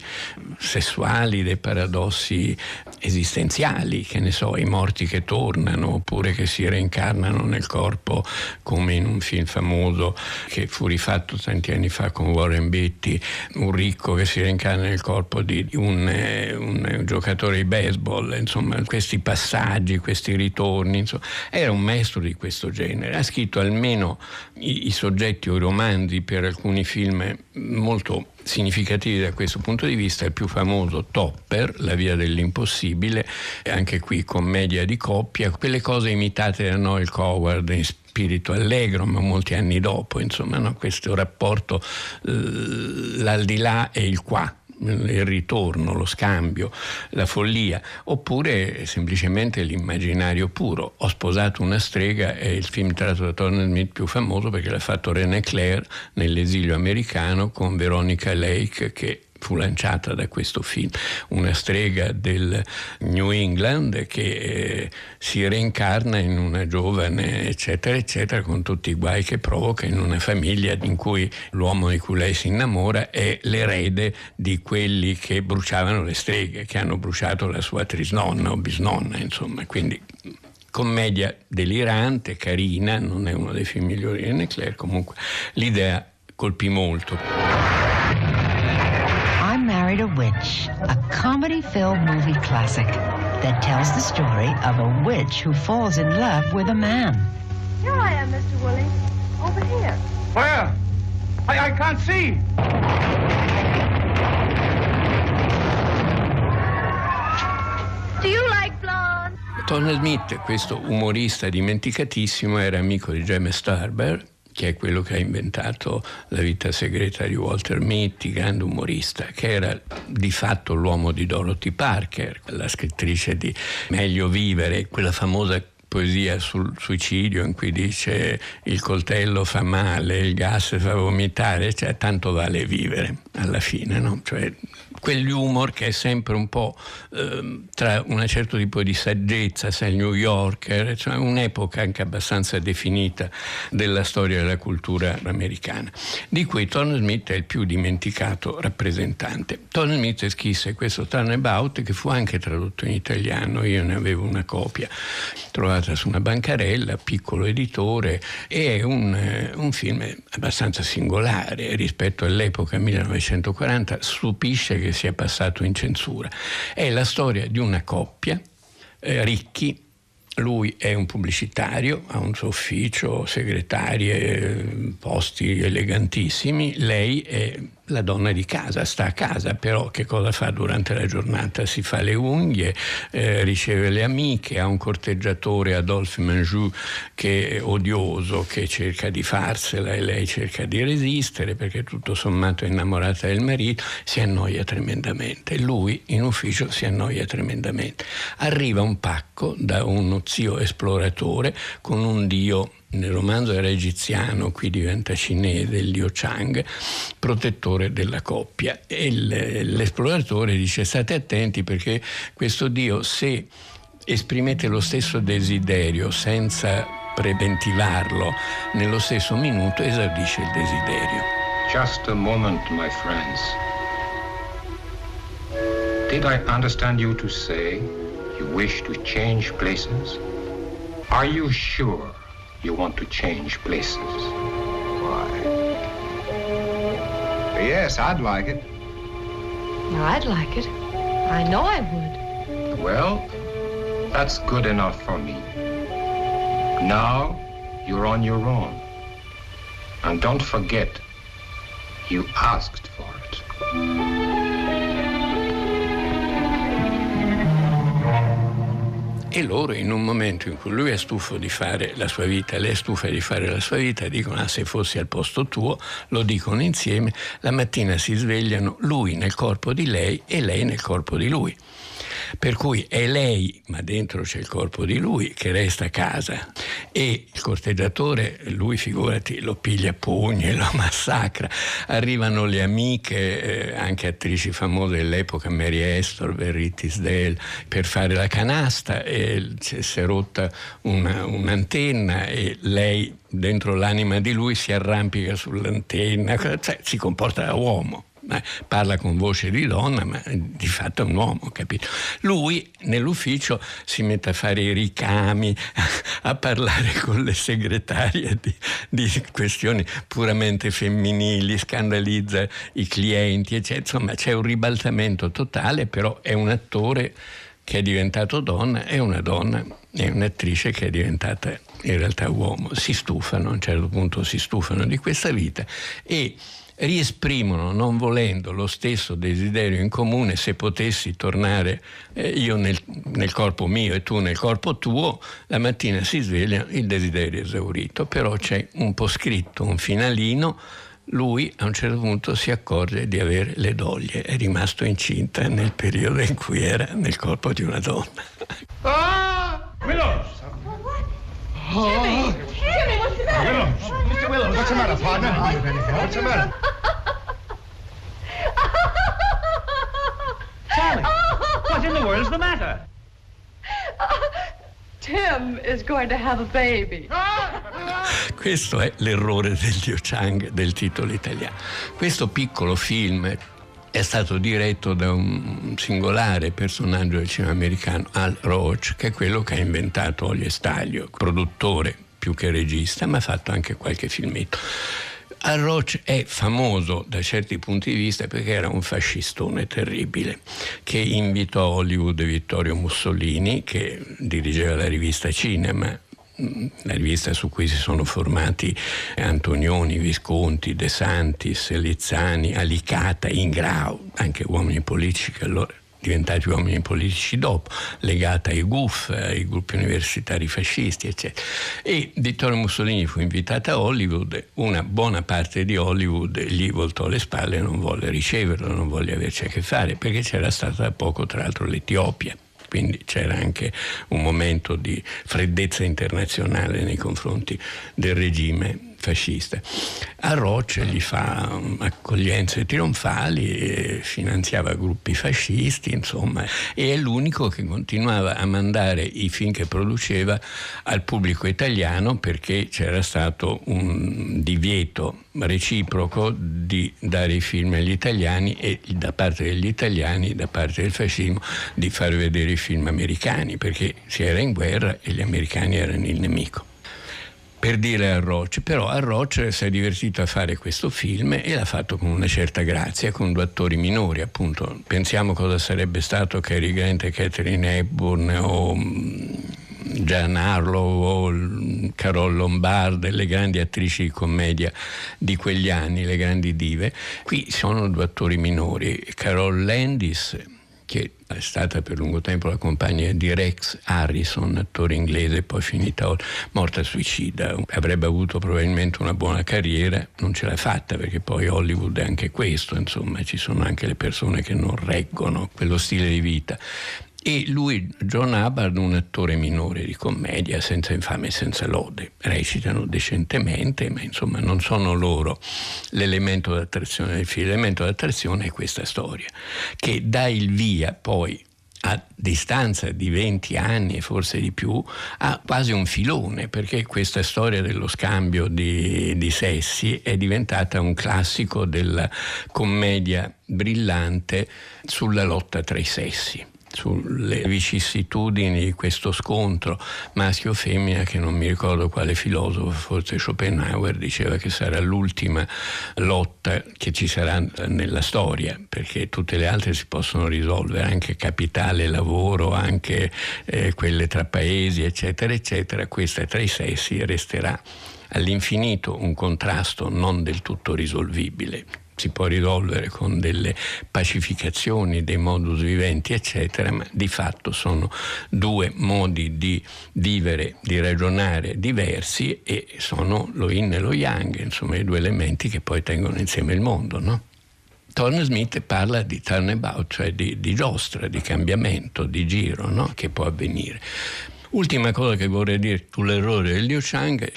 Speaker 20: sessuali, dei paradossi esistenziali, che ne so, i morti che tornano oppure che si reincarnano nel corpo, come in un film famoso che fu rifatto tanti anni fa con Warren Beatty, un ricco che si reincarna nel corpo di un, eh, un giocatore di baseball, insomma, questi passaggi, questi ritorni, insomma, era un maestro di questo genere genere. Ha scritto almeno i, i soggetti o i romanzi per alcuni film molto significativi da questo punto di vista, il più famoso Topper, La via dell'impossibile, anche qui commedia di coppia, quelle cose imitate da Noel Coward in spirito allegro, ma molti anni dopo, insomma, no? questo rapporto, l'aldilà e il qua il ritorno, lo scambio, la follia, oppure semplicemente l'immaginario puro. Ho sposato una strega è il film tratto da Turner Smith più famoso perché l'ha fatto René Clair nell'esilio americano con Veronica Lake che fu lanciata da questo film, una strega del New England che eh, si reincarna in una giovane, eccetera, eccetera, con tutti i guai che provoca in una famiglia in cui l'uomo di cui lei si innamora è l'erede di quelli che bruciavano le streghe, che hanno bruciato la sua trisnonna o bisnonna, insomma, quindi commedia delirante, carina, non è uno dei film migliori di René Clair, comunque l'idea colpì molto.
Speaker 21: I Married a Witch, a comedy film movie classic that tells the story of a witch who falls in love with a man.
Speaker 22: Here I am, Mr. Willing. Over here.
Speaker 23: Where? I, I can't see.
Speaker 22: Do you like blonde?
Speaker 20: Tony Smith, questo umorista dimenticatissimo, era amico di James Starber, che è quello che ha inventato La vita segreta di Walter Mitty, grande umorista, che era di fatto l'uomo di Dorothy Parker, la scrittrice di Meglio vivere, quella famosa poesia sul suicidio in cui dice il coltello fa male, il gas fa vomitare, cioè tanto vale vivere alla fine, no? Cioè, quell'humor che è sempre un po' eh, tra un certo tipo di saggezza, sai, il New Yorker, cioè un'epoca anche abbastanza definita della storia della cultura americana, di cui Tony Smith è il più dimenticato rappresentante. Tony Smith scrisse questo Turnabout che fu anche tradotto in italiano, io ne avevo una copia trovata su una bancarella, piccolo editore, è un, eh, un film abbastanza singolare rispetto all'epoca 1940, stupisce che sia passato in censura. È la storia di una coppia, eh, ricchi, lui è un pubblicitario, ha un suo ufficio, segretarie, posti elegantissimi, lei è la donna di casa, sta a casa, però che cosa fa durante la giornata? Si fa le unghie, eh, riceve le amiche, ha un corteggiatore Adolphe Manjou che è odioso, che cerca di farsela e lei cerca di resistere perché tutto sommato è innamorata del marito, si annoia tremendamente. Lui in ufficio si annoia tremendamente. Arriva un pacco da uno zio esploratore con un dio nel romanzo era egiziano, qui diventa cinese, Liu Chang, protettore della coppia. E l'esploratore dice state attenti perché questo Dio se esprimete lo stesso desiderio senza preventivarlo nello stesso minuto esaudisce il desiderio.
Speaker 24: Just a moment, my friends. Did I understand you to say you wish to change places? Are you sure you want to change places? Why?
Speaker 23: Yes, I'd like it.
Speaker 22: I'd like it. I know I would.
Speaker 24: Well, that's good enough for me. Now you're on your own. And don't forget, you asked for it.
Speaker 20: E loro in un momento in cui lui è stufo di fare la sua vita, lei è stufa di fare la sua vita, dicono ah se fossi al posto tuo, lo dicono insieme, la mattina si svegliano lui nel corpo di lei e lei nel corpo di lui. Per cui è lei, ma dentro c'è il corpo di lui, che resta a casa e il corteggiatore, lui figurati, lo piglia a pugni, lo massacra. Arrivano le amiche, eh, anche attrici famose dell'epoca, Mary Astor, Verity Tisdale, per fare la canasta e si è rotta una- un'antenna e lei dentro l'anima di lui si arrampica sull'antenna, cioè si comporta da uomo. Eh, parla con voce di donna, ma di fatto è un uomo, capito? Lui nell'ufficio si mette a fare i ricami, a parlare con le segretarie di, di questioni puramente femminili, scandalizza i clienti, eccetera. Insomma, c'è un ribaltamento totale, però è un attore che è diventato donna e una donna è un'attrice che è diventata in realtà uomo. Si stufano, a un certo punto si stufano di questa vita e riesprimono, non volendo, lo stesso desiderio in comune, se potessi tornare eh, io nel, nel corpo mio e tu nel corpo tuo, la mattina si sveglia il desiderio è esaurito, però c'è un po' scritto, un finalino, lui a un certo punto si accorge di avere le doglie, è rimasto incinta nel periodo in cui era nel corpo di una donna.
Speaker 19: Ah! Willows!
Speaker 25: Jimmy! Jimmy, what's the matter?
Speaker 19: Willows! Mr. Willows, what's the matter, partner? What's the matter?
Speaker 25: Sally,
Speaker 19: what in the world's the matter?
Speaker 22: Tim is going to have a baby.
Speaker 20: Questo è l'errore del Liu Chang del titolo italiano. Questo piccolo film è stato diretto da un singolare personaggio del cinema americano, Al Roach, che è quello che ha inventato Olio Staglio, produttore più che regista, ma ha fatto anche qualche filmetto. Al Roach è famoso da certi punti di vista perché era un fascistone terribile che invitò a Hollywood Vittorio Mussolini che dirigeva la rivista Cinema la rivista su cui si sono formati Antonioni, Visconti, De Santis, Lizzani, Alicata, Ingrao, anche uomini politici che allora diventati uomini politici dopo, legata ai GUF, ai gruppi universitari fascisti, eccetera. E Vittorio Mussolini fu invitato a Hollywood, una buona parte di Hollywood gli voltò le spalle e non volle riceverlo, non volle averci a che fare, perché c'era stata da poco tra l'altro l'Etiopia quindi c'era anche un momento di freddezza internazionale nei confronti del regime fascista. A Roche gli fa um, accoglienze trionfali, finanziava gruppi fascisti, insomma, e è l'unico che continuava a mandare i film che produceva al pubblico italiano perché c'era stato un divieto reciproco di dare i film agli italiani e da parte degli italiani, da parte del fascismo, di far vedere i film americani perché si era in guerra e gli americani erano il nemico per dire a Roche, però a Roche si è divertito a fare questo film e l'ha fatto con una certa grazia, con due attori minori appunto. Pensiamo cosa sarebbe stato Cary Grant e Catherine Hepburn o mm, Gian Harlow o mm, Carol Lombard, le grandi attrici di commedia di quegli anni, le grandi dive. Qui sono due attori minori, Carol Landis che è stata per lungo tempo la compagna di Rex Harrison, attore inglese, poi finita morta suicida. Avrebbe avuto probabilmente una buona carriera, non ce l'ha fatta perché poi Hollywood è anche questo, insomma, ci sono anche le persone che non reggono quello stile di vita. E lui, John Hubbard, un attore minore di commedia, senza infame e senza lode. Recitano decentemente, ma insomma non sono loro l'elemento d'attrazione del film. L'elemento d'attrazione è questa storia, che dà il via poi a distanza di 20 anni e forse di più, ha quasi un filone, perché questa storia dello scambio di, di sessi è diventata un classico della commedia brillante sulla lotta tra i sessi sulle vicissitudini di questo scontro maschio-femmina che non mi ricordo quale filosofo, forse Schopenhauer, diceva che sarà l'ultima lotta che ci sarà nella storia, perché tutte le altre si possono risolvere, anche capitale, lavoro, anche eh, quelle tra paesi, eccetera, eccetera. Questa tra i sessi resterà all'infinito un contrasto non del tutto risolvibile si può risolvere con delle pacificazioni dei modus vivendi, eccetera, ma di fatto sono due modi di vivere, di ragionare diversi e sono lo yin e lo yang, insomma i due elementi che poi tengono insieme il mondo, no? Thorne Smith parla di turnabout, cioè di, di giostra, di cambiamento, di giro no? che può avvenire. Ultima cosa che vorrei dire sull'errore del Liu Chang,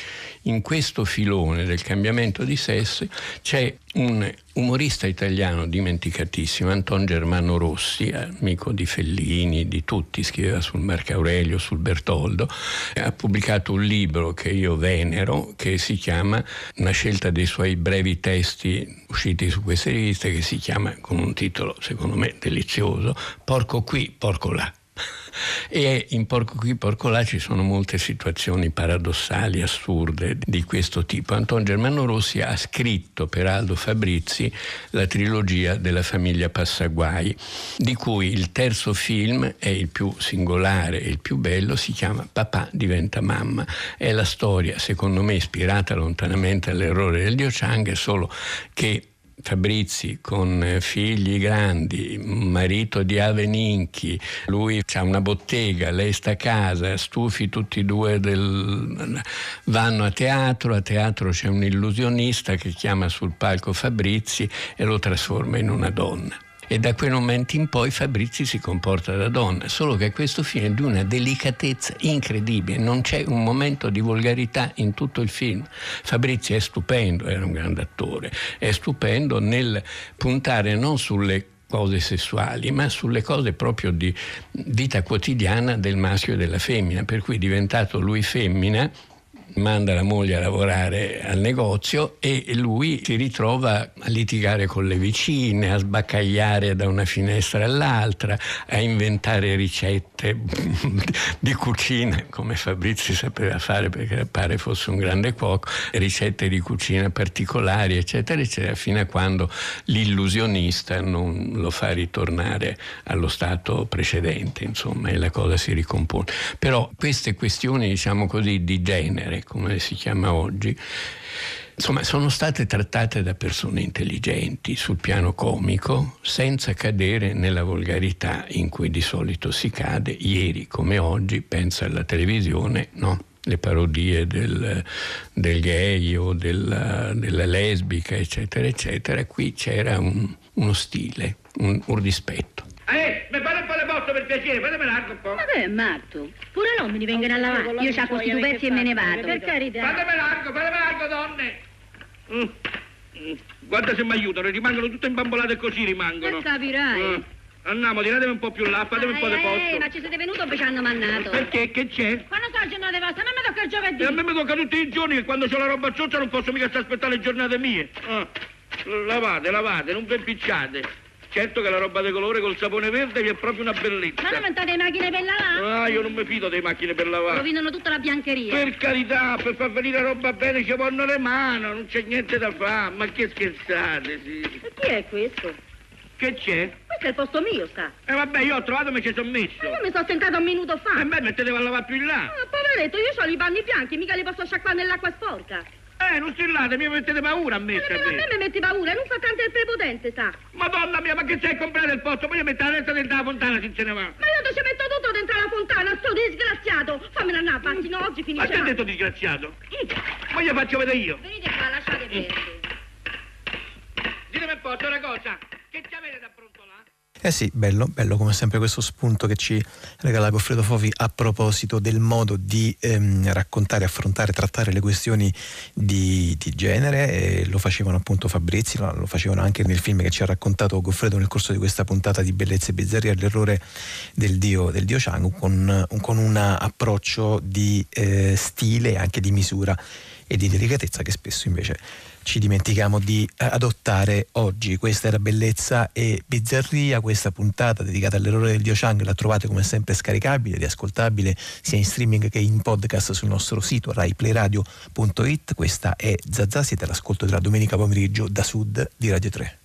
Speaker 20: in questo filone del cambiamento di sesso c'è un umorista italiano dimenticatissimo, Anton Germano Rossi, amico di Fellini, di tutti, scriveva sul Marco Aurelio, sul Bertoldo, ha pubblicato un libro che io venero che si chiama, una scelta dei suoi brevi testi usciti su queste riviste che si chiama con un titolo secondo me delizioso, Porco qui, porco là. E in Porco qui, Porco là ci sono molte situazioni paradossali, assurde di questo tipo. Anton Germano Rossi ha scritto per Aldo Fabrizi la trilogia della famiglia Passaguai, di cui il terzo film è il più singolare e il più bello, si chiama Papà diventa mamma. È la storia, secondo me, ispirata lontanamente all'errore del Dio Chang, solo che Fabrizi con eh, figli grandi, marito di Aveninchi, lui ha una bottega, lei sta a casa, stufi tutti e due del... vanno a teatro, a teatro c'è un illusionista che chiama sul palco Fabrizi e lo trasforma in una donna e da quel momento in poi Fabrizi si comporta da donna, solo che questo film è di una delicatezza incredibile, non c'è un momento di volgarità in tutto il film. Fabrizi è stupendo, era un grande attore, è stupendo nel puntare non sulle cose sessuali, ma sulle cose proprio di vita quotidiana del maschio e della femmina, per cui è diventato lui femmina manda la moglie a lavorare al negozio e lui si ritrova a litigare con le vicine, a sbaccagliare da una finestra all'altra, a inventare ricette di cucina, come Fabrizi sapeva fare perché pare fosse un grande cuoco, ricette di cucina particolari, eccetera, eccetera, fino a quando l'illusionista non lo fa ritornare allo stato precedente, insomma, e la cosa si ricompone. Però queste questioni, diciamo così, di genere, come si chiama oggi, insomma, sono state trattate da persone intelligenti sul piano comico, senza cadere nella volgarità in cui di solito si cade. Ieri come oggi, pensa alla televisione, no? le parodie del, del gay o della, della, lesbica, eccetera, eccetera. Qui c'era un, uno stile, un, un rispetto.
Speaker 26: Eh, mi le posto per piacere, fatemi largo un po'.
Speaker 27: Vabbè, matto. Pure l'uomo vengono a lavare. Io c'ho questi due pezzi e me ne vado. Per carità.
Speaker 26: Fatemi largo, fatemi largo, donne. Mm. Mm. Guarda se mi aiutano, rimangono tutte imbambolate così, rimangono.
Speaker 27: E capirai.
Speaker 26: Mm. Andiamo, tiratemi un po' più là, fatemi un po' di
Speaker 27: Eh,
Speaker 26: posto.
Speaker 27: ma ci siete venuto o vi ci hanno mandato?
Speaker 26: Perché? Che c'è?
Speaker 27: Quando sono le giornate vostre? A me mi tocca il giovedì.
Speaker 26: E a me mi tocca tutti i giorni che quando c'ho la roba cioccia non posso mica aspettare le giornate mie. Ah. Lavate, lavate, non vi impicciate. Certo che la roba di colore col sapone verde vi è proprio una bellezza.
Speaker 27: Ma non montate le macchine per lavare?
Speaker 26: Ah, io non mi fido delle macchine per lavare.
Speaker 27: Rovinano tutta la biancheria.
Speaker 26: Per carità, per far venire roba bene ci vanno le mani, non c'è niente da fare. Ma che scherzate, sì.
Speaker 27: E chi è questo?
Speaker 26: Che c'è?
Speaker 27: Questo è il posto mio, sta.
Speaker 26: Eh vabbè, io ho trovato e mi ci sono messo.
Speaker 27: Ma io mi sono sentata un minuto fa.
Speaker 26: E beh, mettetevo a lavare più in là.
Speaker 27: Ah, poveretto, io ho i panni bianchi, mica li posso sciacquare nell'acqua sporca.
Speaker 26: Eh, non strillate, mi mettete paura a me,
Speaker 27: Ma a me mi metti paura, non fa tanto il prepotente, sta.
Speaker 26: Madonna mia, ma che c'è a comprare il posto? Poi io metto la testa dentro la fontana, se se ne va.
Speaker 27: Ma io ti ci metto tutto dentro la fontana, sto disgraziato. Fammela andare, passi, no, oggi
Speaker 26: Ma
Speaker 27: finisce.
Speaker 26: che ha detto disgraziato? Ma glielo faccio vedere io.
Speaker 27: Venite qua, lasciate perdere.
Speaker 26: Ditemi un po', una cosa. Che ci avete da?
Speaker 1: Eh sì, bello, bello come sempre questo spunto che ci regala Goffredo Fofi a proposito del modo di ehm, raccontare, affrontare, trattare le questioni di, di genere. E lo facevano appunto Fabrizi, lo, facevano anche nel film che ci ha raccontato Goffredo nel corso di questa puntata di Bellezza e Bizzarria, l'errore del dio, del dio Chang, con, con un approccio di eh, stile anche di misura e di delicatezza che spesso invece ci dimentichiamo di eh, adottare oggi. Questa era Bellezza e Bizzarria, questa puntata dedicata all'errore del Dio Chang la trovate come sempre scaricabile, riascoltabile sia in streaming che in podcast sul nostro sito raiplayradio.it. Questa è Zazà, siete all'ascolto della domenica pomeriggio da Sud di Radio 3.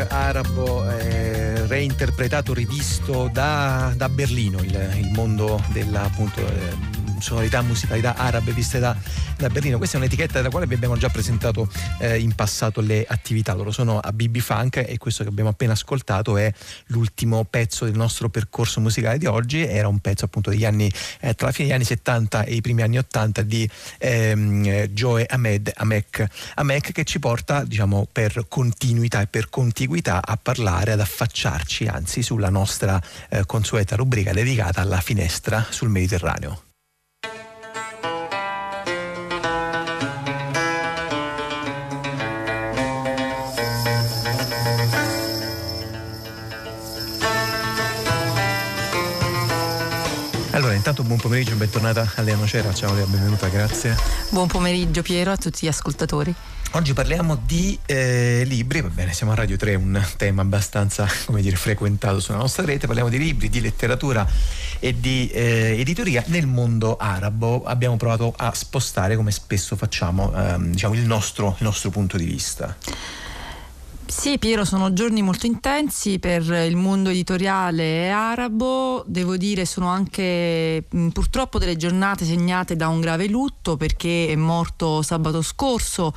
Speaker 1: Arabo eh, reinterpretato, rivisto da, da Berlino, il, il mondo della appunto, eh, sonorità, musicalità arabe viste da, da Berlino. Questa è un'etichetta della quale vi abbiamo già presentato eh, in passato le attività. Loro sono a BB Funk e questo che abbiamo appena ascoltato è l'ultimo pezzo del nostro percorso musicale di oggi. Era un pezzo appunto degli anni, eh, tra la fine degli anni 70 e i primi anni 80 di ehm, eh, Joe Ahmed Amek. Amek che ci porta, diciamo, per continuità e per contiguità a parlare, ad affacciarci anzi sulla nostra eh, consueta rubrica dedicata alla finestra sul Mediterraneo. Intanto buon pomeriggio, bentornata a Lea Nocera, ciao Lea, benvenuta, grazie.
Speaker 28: Buon pomeriggio Piero a tutti gli ascoltatori.
Speaker 1: Oggi parliamo di eh, libri, va bene, siamo a Radio 3, un tema abbastanza, come dire, frequentato sulla nostra rete, parliamo di libri, di letteratura e di eh, editoria nel mondo arabo. Abbiamo provato a spostare, come spesso facciamo, ehm, diciamo, il nostro, il nostro punto di vista.
Speaker 28: Sì, Piero, sono giorni molto intensi per il mondo editoriale arabo. Devo dire, sono anche purtroppo delle giornate segnate da un grave lutto perché è morto sabato scorso.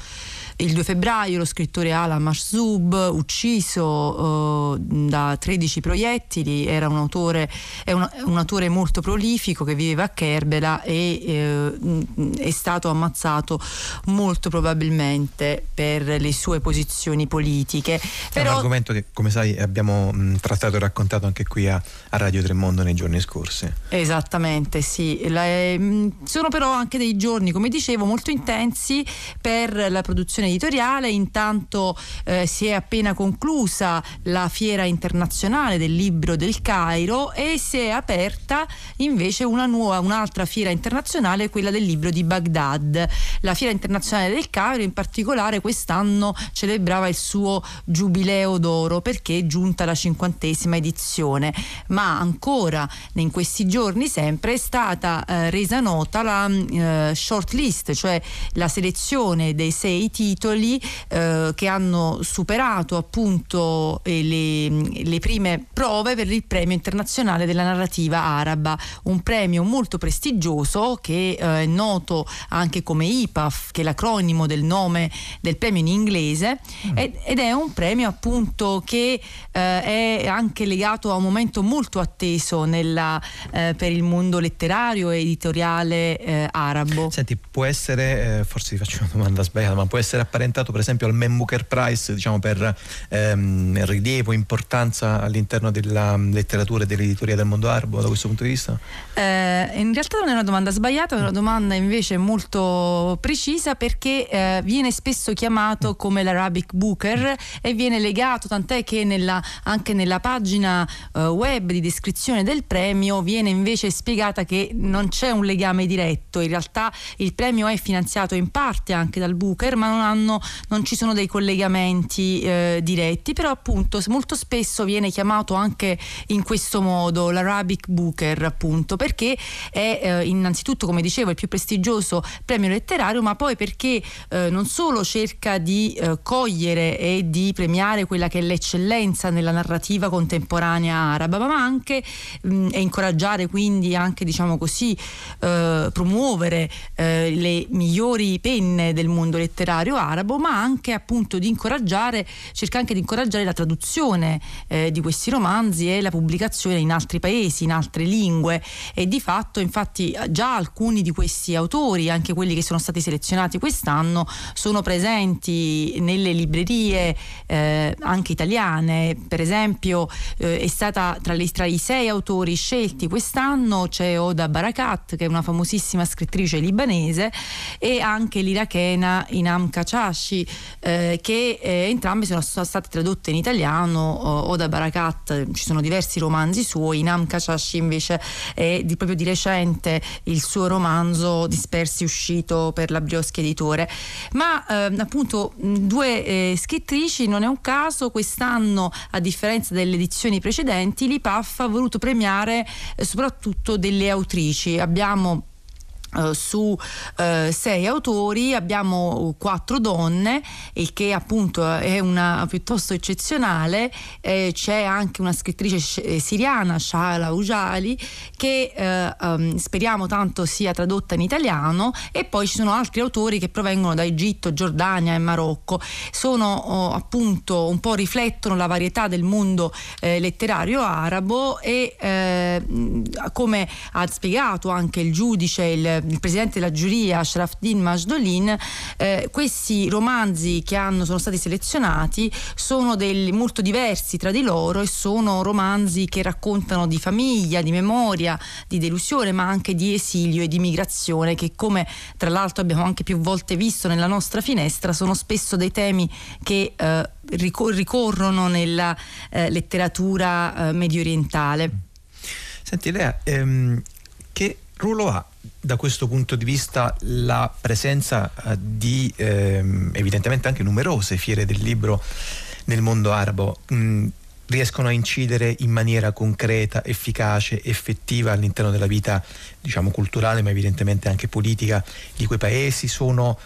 Speaker 28: Il 2 febbraio lo scrittore Ala Mahzoub, ucciso eh, da 13 proiettili, era un autore, è un, un autore molto prolifico che viveva a Kerbela e eh, mh, è stato ammazzato molto probabilmente per le sue posizioni politiche.
Speaker 1: È un argomento che, come sai, abbiamo mh, trattato e raccontato anche qui a, a Radio Tremondo nei giorni scorsi.
Speaker 28: Esattamente, sì. La- ehm, sono però anche dei giorni, come dicevo, molto intensi per la produzione editoriale. Intanto eh, si è appena conclusa la fiera internazionale del libro del Cairo e si è aperta invece una nuova, un'altra fiera internazionale, quella del libro di Baghdad. La fiera internazionale del Cairo in particolare quest'anno celebrava il suo giubileo d'oro perché è giunta la cinquantesima edizione, ma ancora in questi giorni sempre è stata eh, resa nota la eh, short list, cioè la selezione dei sei titoli eh, che hanno superato appunto eh, le, le prime prove per il premio internazionale della narrativa araba, un premio molto prestigioso che eh, è noto anche come IPAF, che è l'acronimo del nome del premio in inglese, ed, ed è un premio appunto che eh, è anche legato a un momento molto atteso nella, eh, per il mondo letterario e editoriale eh, arabo.
Speaker 1: Senti, può essere, forse ti faccio una domanda sbagliata, ma può essere apparentato per esempio al Man Booker Prize, diciamo per ehm, rilievo, importanza all'interno della letteratura e dell'editoria del mondo arabo da questo punto di vista?
Speaker 28: Eh, in realtà non è una domanda sbagliata, è una domanda invece molto precisa perché eh, viene spesso chiamato come l'Arabic Booker e viene legato, tant'è che nella- anche nella pagina eh, web di descrizione del premio viene invece spiegata che non c'è un legame diretto, in realtà il premio è finanziato in parte anche dal Booker, ma non, hanno- non ci sono dei collegamenti eh, diretti, però appunto molto spesso viene chiamato anche in questo modo l'Arabic Booker appunto perché è eh, innanzitutto come dicevo il più prestigioso premio letterario ma poi perché eh, non solo cerca di eh, cogliere e di premiare quella che è l'eccellenza nella narrativa contemporanea araba ma anche mh, e incoraggiare quindi anche diciamo così eh, promuovere eh, le migliori penne del mondo letterario ma anche appunto di incoraggiare cerca anche di incoraggiare la traduzione eh, di questi romanzi e la pubblicazione in altri paesi, in altre lingue e di fatto infatti già alcuni di questi autori, anche quelli che sono stati selezionati quest'anno, sono presenti nelle librerie eh, anche italiane. Per esempio eh, è stata tra, le- tra i sei autori scelti quest'anno c'è Oda Barakat che è una famosissima scrittrice libanese e anche l'irachena Inam Kachashi eh, che eh, entrambe sono, sono state tradotte in italiano. O- Oda Barakat, eh, ci sono diversi romanzi suoi, Inam Kachashi invece è di, proprio di recente il suo romanzo Dispersi uscito per la Brioschi Editore. Ma ehm, appunto due eh, scrittrici non è un caso, quest'anno a differenza delle edizioni precedenti l'IPAF ha voluto premiare eh, soprattutto delle autrici. Abbiamo eh, su eh, sei autori abbiamo quattro donne il che appunto è una piuttosto eccezionale. Eh, c'è anche una scrittrice eh, siriana Shala Ujali che eh, ehm, speriamo tanto sia tradotta in italiano. E poi ci sono altri autori che provengono da Egitto, Giordania e Marocco. Sono oh, appunto un po' riflettono la varietà del mondo eh, letterario arabo e eh, come ha spiegato anche il giudice, il, il presidente della giuria Sharafdin Majdolin, eh, questi romanzi che hanno, sono stati selezionati sono del- molto diversi tra di loro e sono romanzi che raccontano di famiglia, di memoria, di delusione, ma anche di esilio e di migrazione, che come tra l'altro abbiamo anche più volte visto nella nostra finestra, sono spesso dei temi che eh, ricor- ricorrono nella eh, letteratura eh, medio orientale.
Speaker 1: Senti Lea, ehm, che ruolo ha da questo punto di vista la presenza eh, di ehm, evidentemente anche numerose fiere del libro nel mondo arabo? Mm, riescono a incidere in maniera concreta, efficace, effettiva all'interno della vita diciamo culturale ma evidentemente anche politica di quei paesi, sono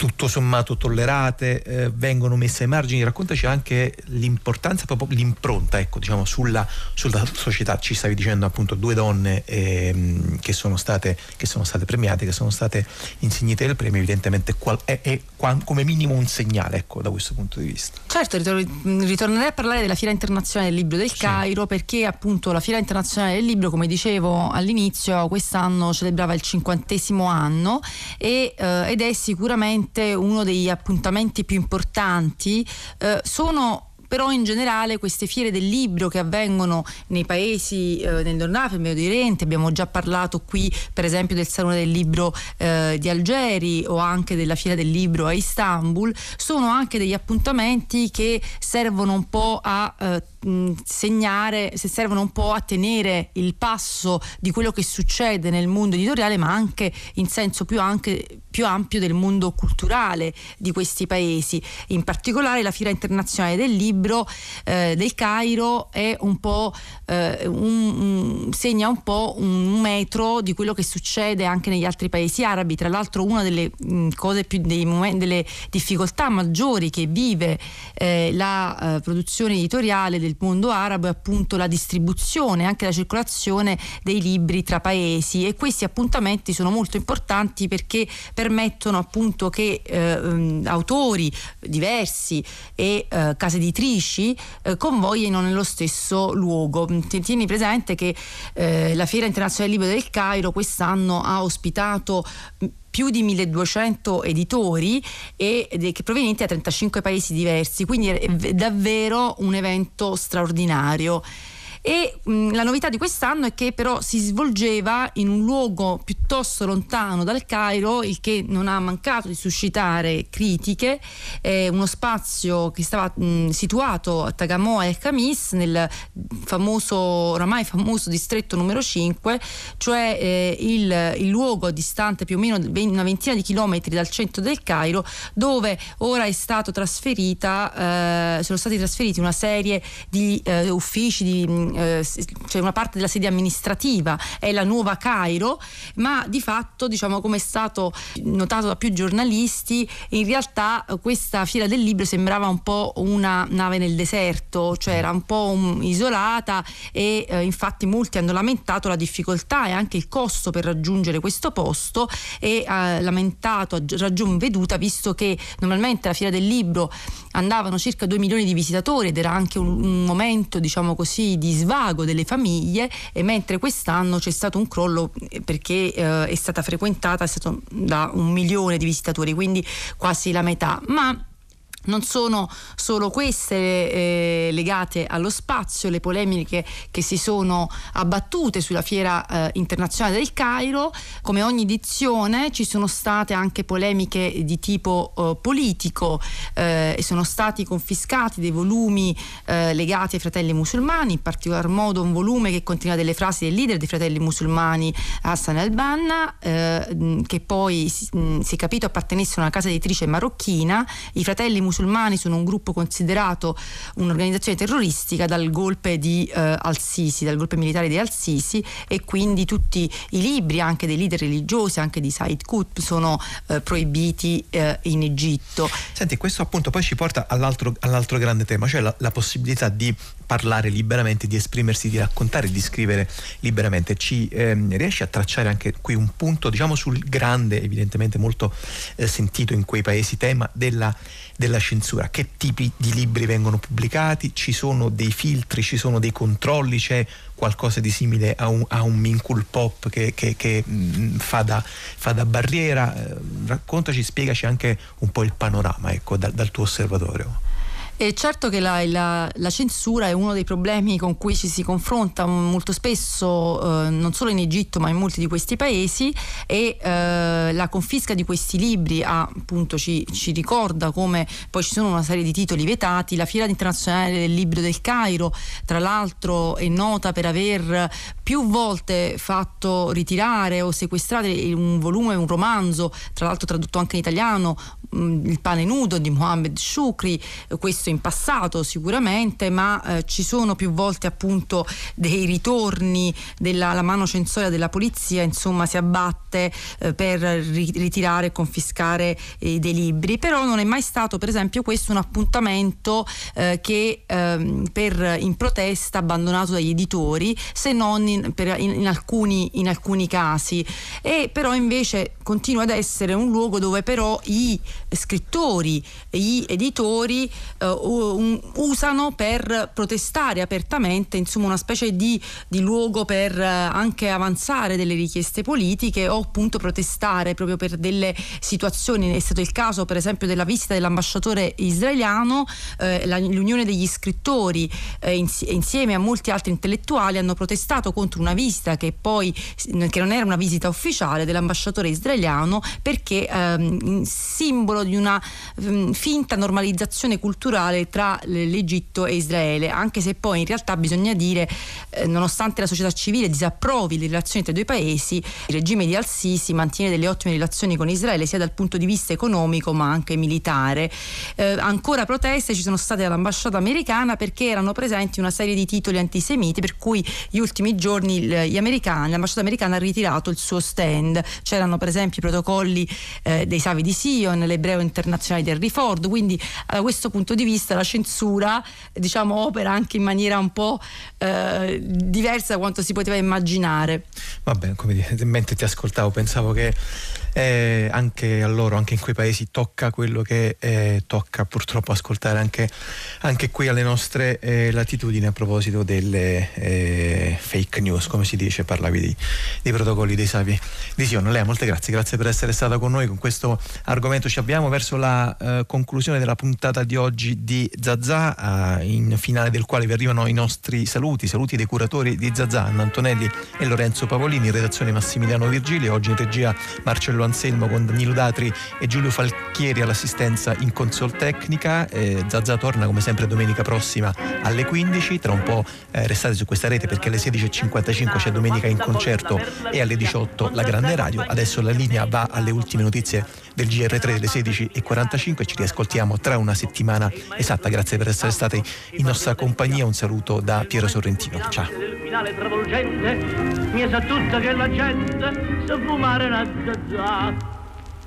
Speaker 1: tutto sommato tollerate, eh, vengono messe ai margini. Raccontaci anche l'importanza, proprio l'impronta ecco, diciamo, sulla, sulla società. Ci stavi dicendo appunto due donne ehm, che, sono state, che sono state premiate, che sono state insignite del premio, evidentemente qual- è, è qua- come minimo un segnale ecco, da questo punto di vista.
Speaker 28: Certo, ritor- ritornerei a parlare della Fiera Internazionale del Libro del Cairo perché appunto la Fiera Internazionale del Libro, come dicevo all'inizio, quest'anno celebrava il cinquantesimo anno e, eh, ed è sicuramente uno degli appuntamenti più importanti. Eh, sono però in generale queste fiere del libro che avvengono nei paesi eh, nel Nord Africa, Medio Oriente, abbiamo già parlato qui per esempio del Salone del Libro eh, di Algeri o anche della Fiera del Libro a Istanbul, sono anche degli appuntamenti che servono un po' a eh, mh, segnare, se servono un po' a tenere il passo di quello che succede nel mondo editoriale, ma anche in senso più, anche, più ampio del mondo culturale di questi paesi. In particolare la Fiera Internazionale del Libro eh, del Cairo è un po' eh, un, un- segna un po' un metro di quello che succede anche negli altri paesi arabi. Tra l'altro una delle mh, cose più dei delle difficoltà maggiori che vive eh, la eh, produzione editoriale del mondo arabo è appunto la distribuzione, anche la circolazione dei libri tra paesi e questi appuntamenti sono molto importanti perché permettono appunto che eh, autori diversi e eh, case editrici eh, convoglino nello stesso luogo. Ti- Tieni presente che eh, la Fiera Internazionale del Libro del Cairo quest'anno ha ospitato più di 1200 editori e, che provenienti da 35 paesi diversi, quindi è davvero un evento straordinario. E mh, la novità di quest'anno è che però si svolgeva in un luogo piuttosto lontano dal Cairo, il che non ha mancato di suscitare critiche, è uno spazio che stava mh, situato a Tagamoa El Khamis, nel famoso, oramai famoso distretto numero 5, cioè eh, il, il luogo distante più o meno una ventina di chilometri dal centro del Cairo, dove ora è stato trasferita, eh, sono stati trasferiti una serie di eh, uffici, di, mh, eh, s- cioè una parte della sede amministrativa è la nuova Cairo, ma di fatto, diciamo, come è stato notato da più giornalisti, in realtà eh, questa fiera del libro sembrava un po' una nave nel deserto, cioè era un po' un- isolata e eh, infatti molti hanno lamentato la difficoltà e anche il costo per raggiungere questo posto e ha lamentato a ragion veduta visto che normalmente la fiera del libro andavano circa 2 milioni di visitatori ed era anche un, un momento diciamo così di svago delle famiglie e mentre quest'anno c'è stato un crollo eh, perché eh, è stata frequentata è stato da un milione di visitatori quindi quasi la metà. Ma non sono solo queste eh, legate allo spazio, le polemiche che si sono abbattute sulla Fiera eh, Internazionale del Cairo. Come ogni edizione ci sono state anche polemiche di tipo eh, politico eh, e sono stati confiscati dei volumi eh, legati ai fratelli musulmani, in particolar modo un volume che conteneva delle frasi del leader dei fratelli musulmani Hassan al-Banna, eh, che poi si, mh, si è capito appartenesse a una casa editrice marocchina. I fratelli musulmani sono un gruppo considerato un'organizzazione terroristica dal golpe di eh, Al-Sisi, dal golpe militare di Al-Sisi e quindi tutti i libri anche dei leader religiosi, anche di Said Qutb sono eh, proibiti eh, in Egitto.
Speaker 1: Senti, questo appunto poi ci porta all'altro, all'altro grande tema, cioè la, la possibilità di parlare liberamente, di esprimersi, di raccontare, di scrivere liberamente. Ci ehm, riesci a tracciare anche qui un punto, diciamo, sul grande, evidentemente molto eh, sentito in quei paesi tema della, della censura. Che tipi di libri vengono pubblicati? Ci sono dei filtri, ci sono dei controlli, c'è qualcosa di simile a un, a un Minkul Pop che, che- che, mh, fa, da, fa da barriera. Eh, raccontaci, spiegaci anche un po' il panorama ecco, dal- dal tuo osservatorio.
Speaker 28: E certo che la, la- la censura è uno dei problemi con cui ci si confronta molto spesso, eh, non solo in Egitto ma in molti di questi paesi e eh, la confisca di questi libri ha, appunto ci, ci ricorda come poi ci sono una serie di titoli vietati. La Fiera internazionale del libro del Cairo, tra l'altro, è nota per aver più volte fatto ritirare o sequestrare un volume, un romanzo, tra l'altro tradotto anche in italiano, mh, Il pane nudo di Mohammed Shukri, questo in passato sicuramente, ma eh, ci sono più volte appunto dei ritorni della la mano censoria della polizia, insomma si abbatte eh, per ri- ritirare e confiscare eh, dei libri, però non è mai stato per esempio questo un appuntamento eh, che ehm, per, in protesta abbandonato dagli editori, se non in, per- in- in alcuni, in alcuni casi. E però invece continua ad essere un luogo dove però i scrittori, gli editori eh, usano per protestare apertamente, insomma una specie di, di luogo per eh, anche avanzare delle richieste politiche o appunto protestare proprio per delle situazioni. È stato il caso per esempio della visita dell'ambasciatore israeliano, eh, la- l'Unione degli scrittori eh, ins- insieme a molti altri intellettuali hanno protestato contro una visita che poi che non era una visita ufficiale dell'ambasciatore israeliano perché ehm, simbolo di una mm, finta normalizzazione culturale tra l- l'Egitto e Israele, anche se poi in realtà bisogna dire, eh, nonostante la società civile disapprovi le relazioni tra i due paesi, il regime di Al-Sisi mantiene delle ottime relazioni con Israele sia dal punto di vista economico ma anche militare. Eh, ancora proteste ci sono state all'ambasciata americana perché erano presenti una serie di titoli antisemiti per cui gli ultimi giorni americani, l'ambasciata americana ha ritirato il suo stand. C'erano per esempio i protocolli eh, dei Savi di Sion, l'ebreo internazionale di Henry Ford, quindi da questo punto di vista la censura diciamo opera anche in maniera un po' eh, diversa da quanto si poteva immaginare.
Speaker 1: Vabbè, come dire, mentre ti ascoltavo pensavo che eh, anche a loro, anche in quei paesi tocca quello che eh, tocca purtroppo ascoltare anche, anche qui alle nostre eh, latitudini a proposito delle eh, fake news, come si dice, parlavi di, dei protocolli dei savi di Sion. Lea, molte grazie, grazie per essere stata con noi con questo argomento. Ci abbiamo verso la eh, conclusione della puntata di oggi di Zazà, eh, in finale del quale vi arrivano i nostri saluti, saluti dei curatori di Zazà, Anna Antonelli e Lorenzo Pavolini, in redazione Massimiliano Virgili, oggi in regia Marcello Anselmo con Danilo Datri e Giulio Falchieri all'assistenza in consol tecnica. Eh, Zazà torna come sempre domenica prossima alle 15, tra un po' eh, restate su questa rete perché alle 16.55 c'è domenica in concerto e alle 18 la grande radio. Adesso la linea va alle ultime notizie del GR3 delle 16.45 ci riascoltiamo tra una settimana esatta. Grazie per essere stati in nostra compagnia. Un saluto da Piero Sorrentino. Ciao.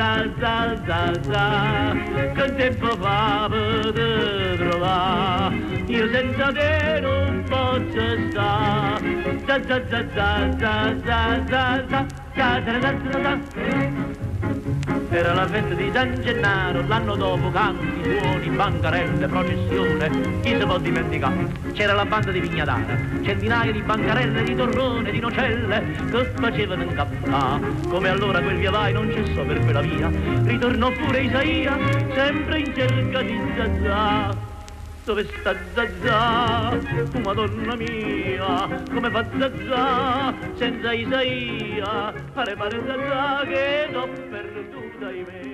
Speaker 26: Zazà Che tempo fa per trovare Io senza te non posso stare Zazà, Zazà, Zazà, Zazà Zazà, Zazà, Zazà era la festa di San Gennaro, l'anno dopo canti, suoni, bancarelle, processione, chi si può dimenticare? C'era la banda di Vignadara, centinaia di bancarelle, di torrone, di nocelle, che facevano incappare. Come allora quel via vai non cessò per quella via, ritornò pure Isaia, sempre in cerca di Zazà. Dove sta Zazà? Oh, madonna mia, come fa Zazà senza Isaia? Pare pare Zazà che l'ho perduta dime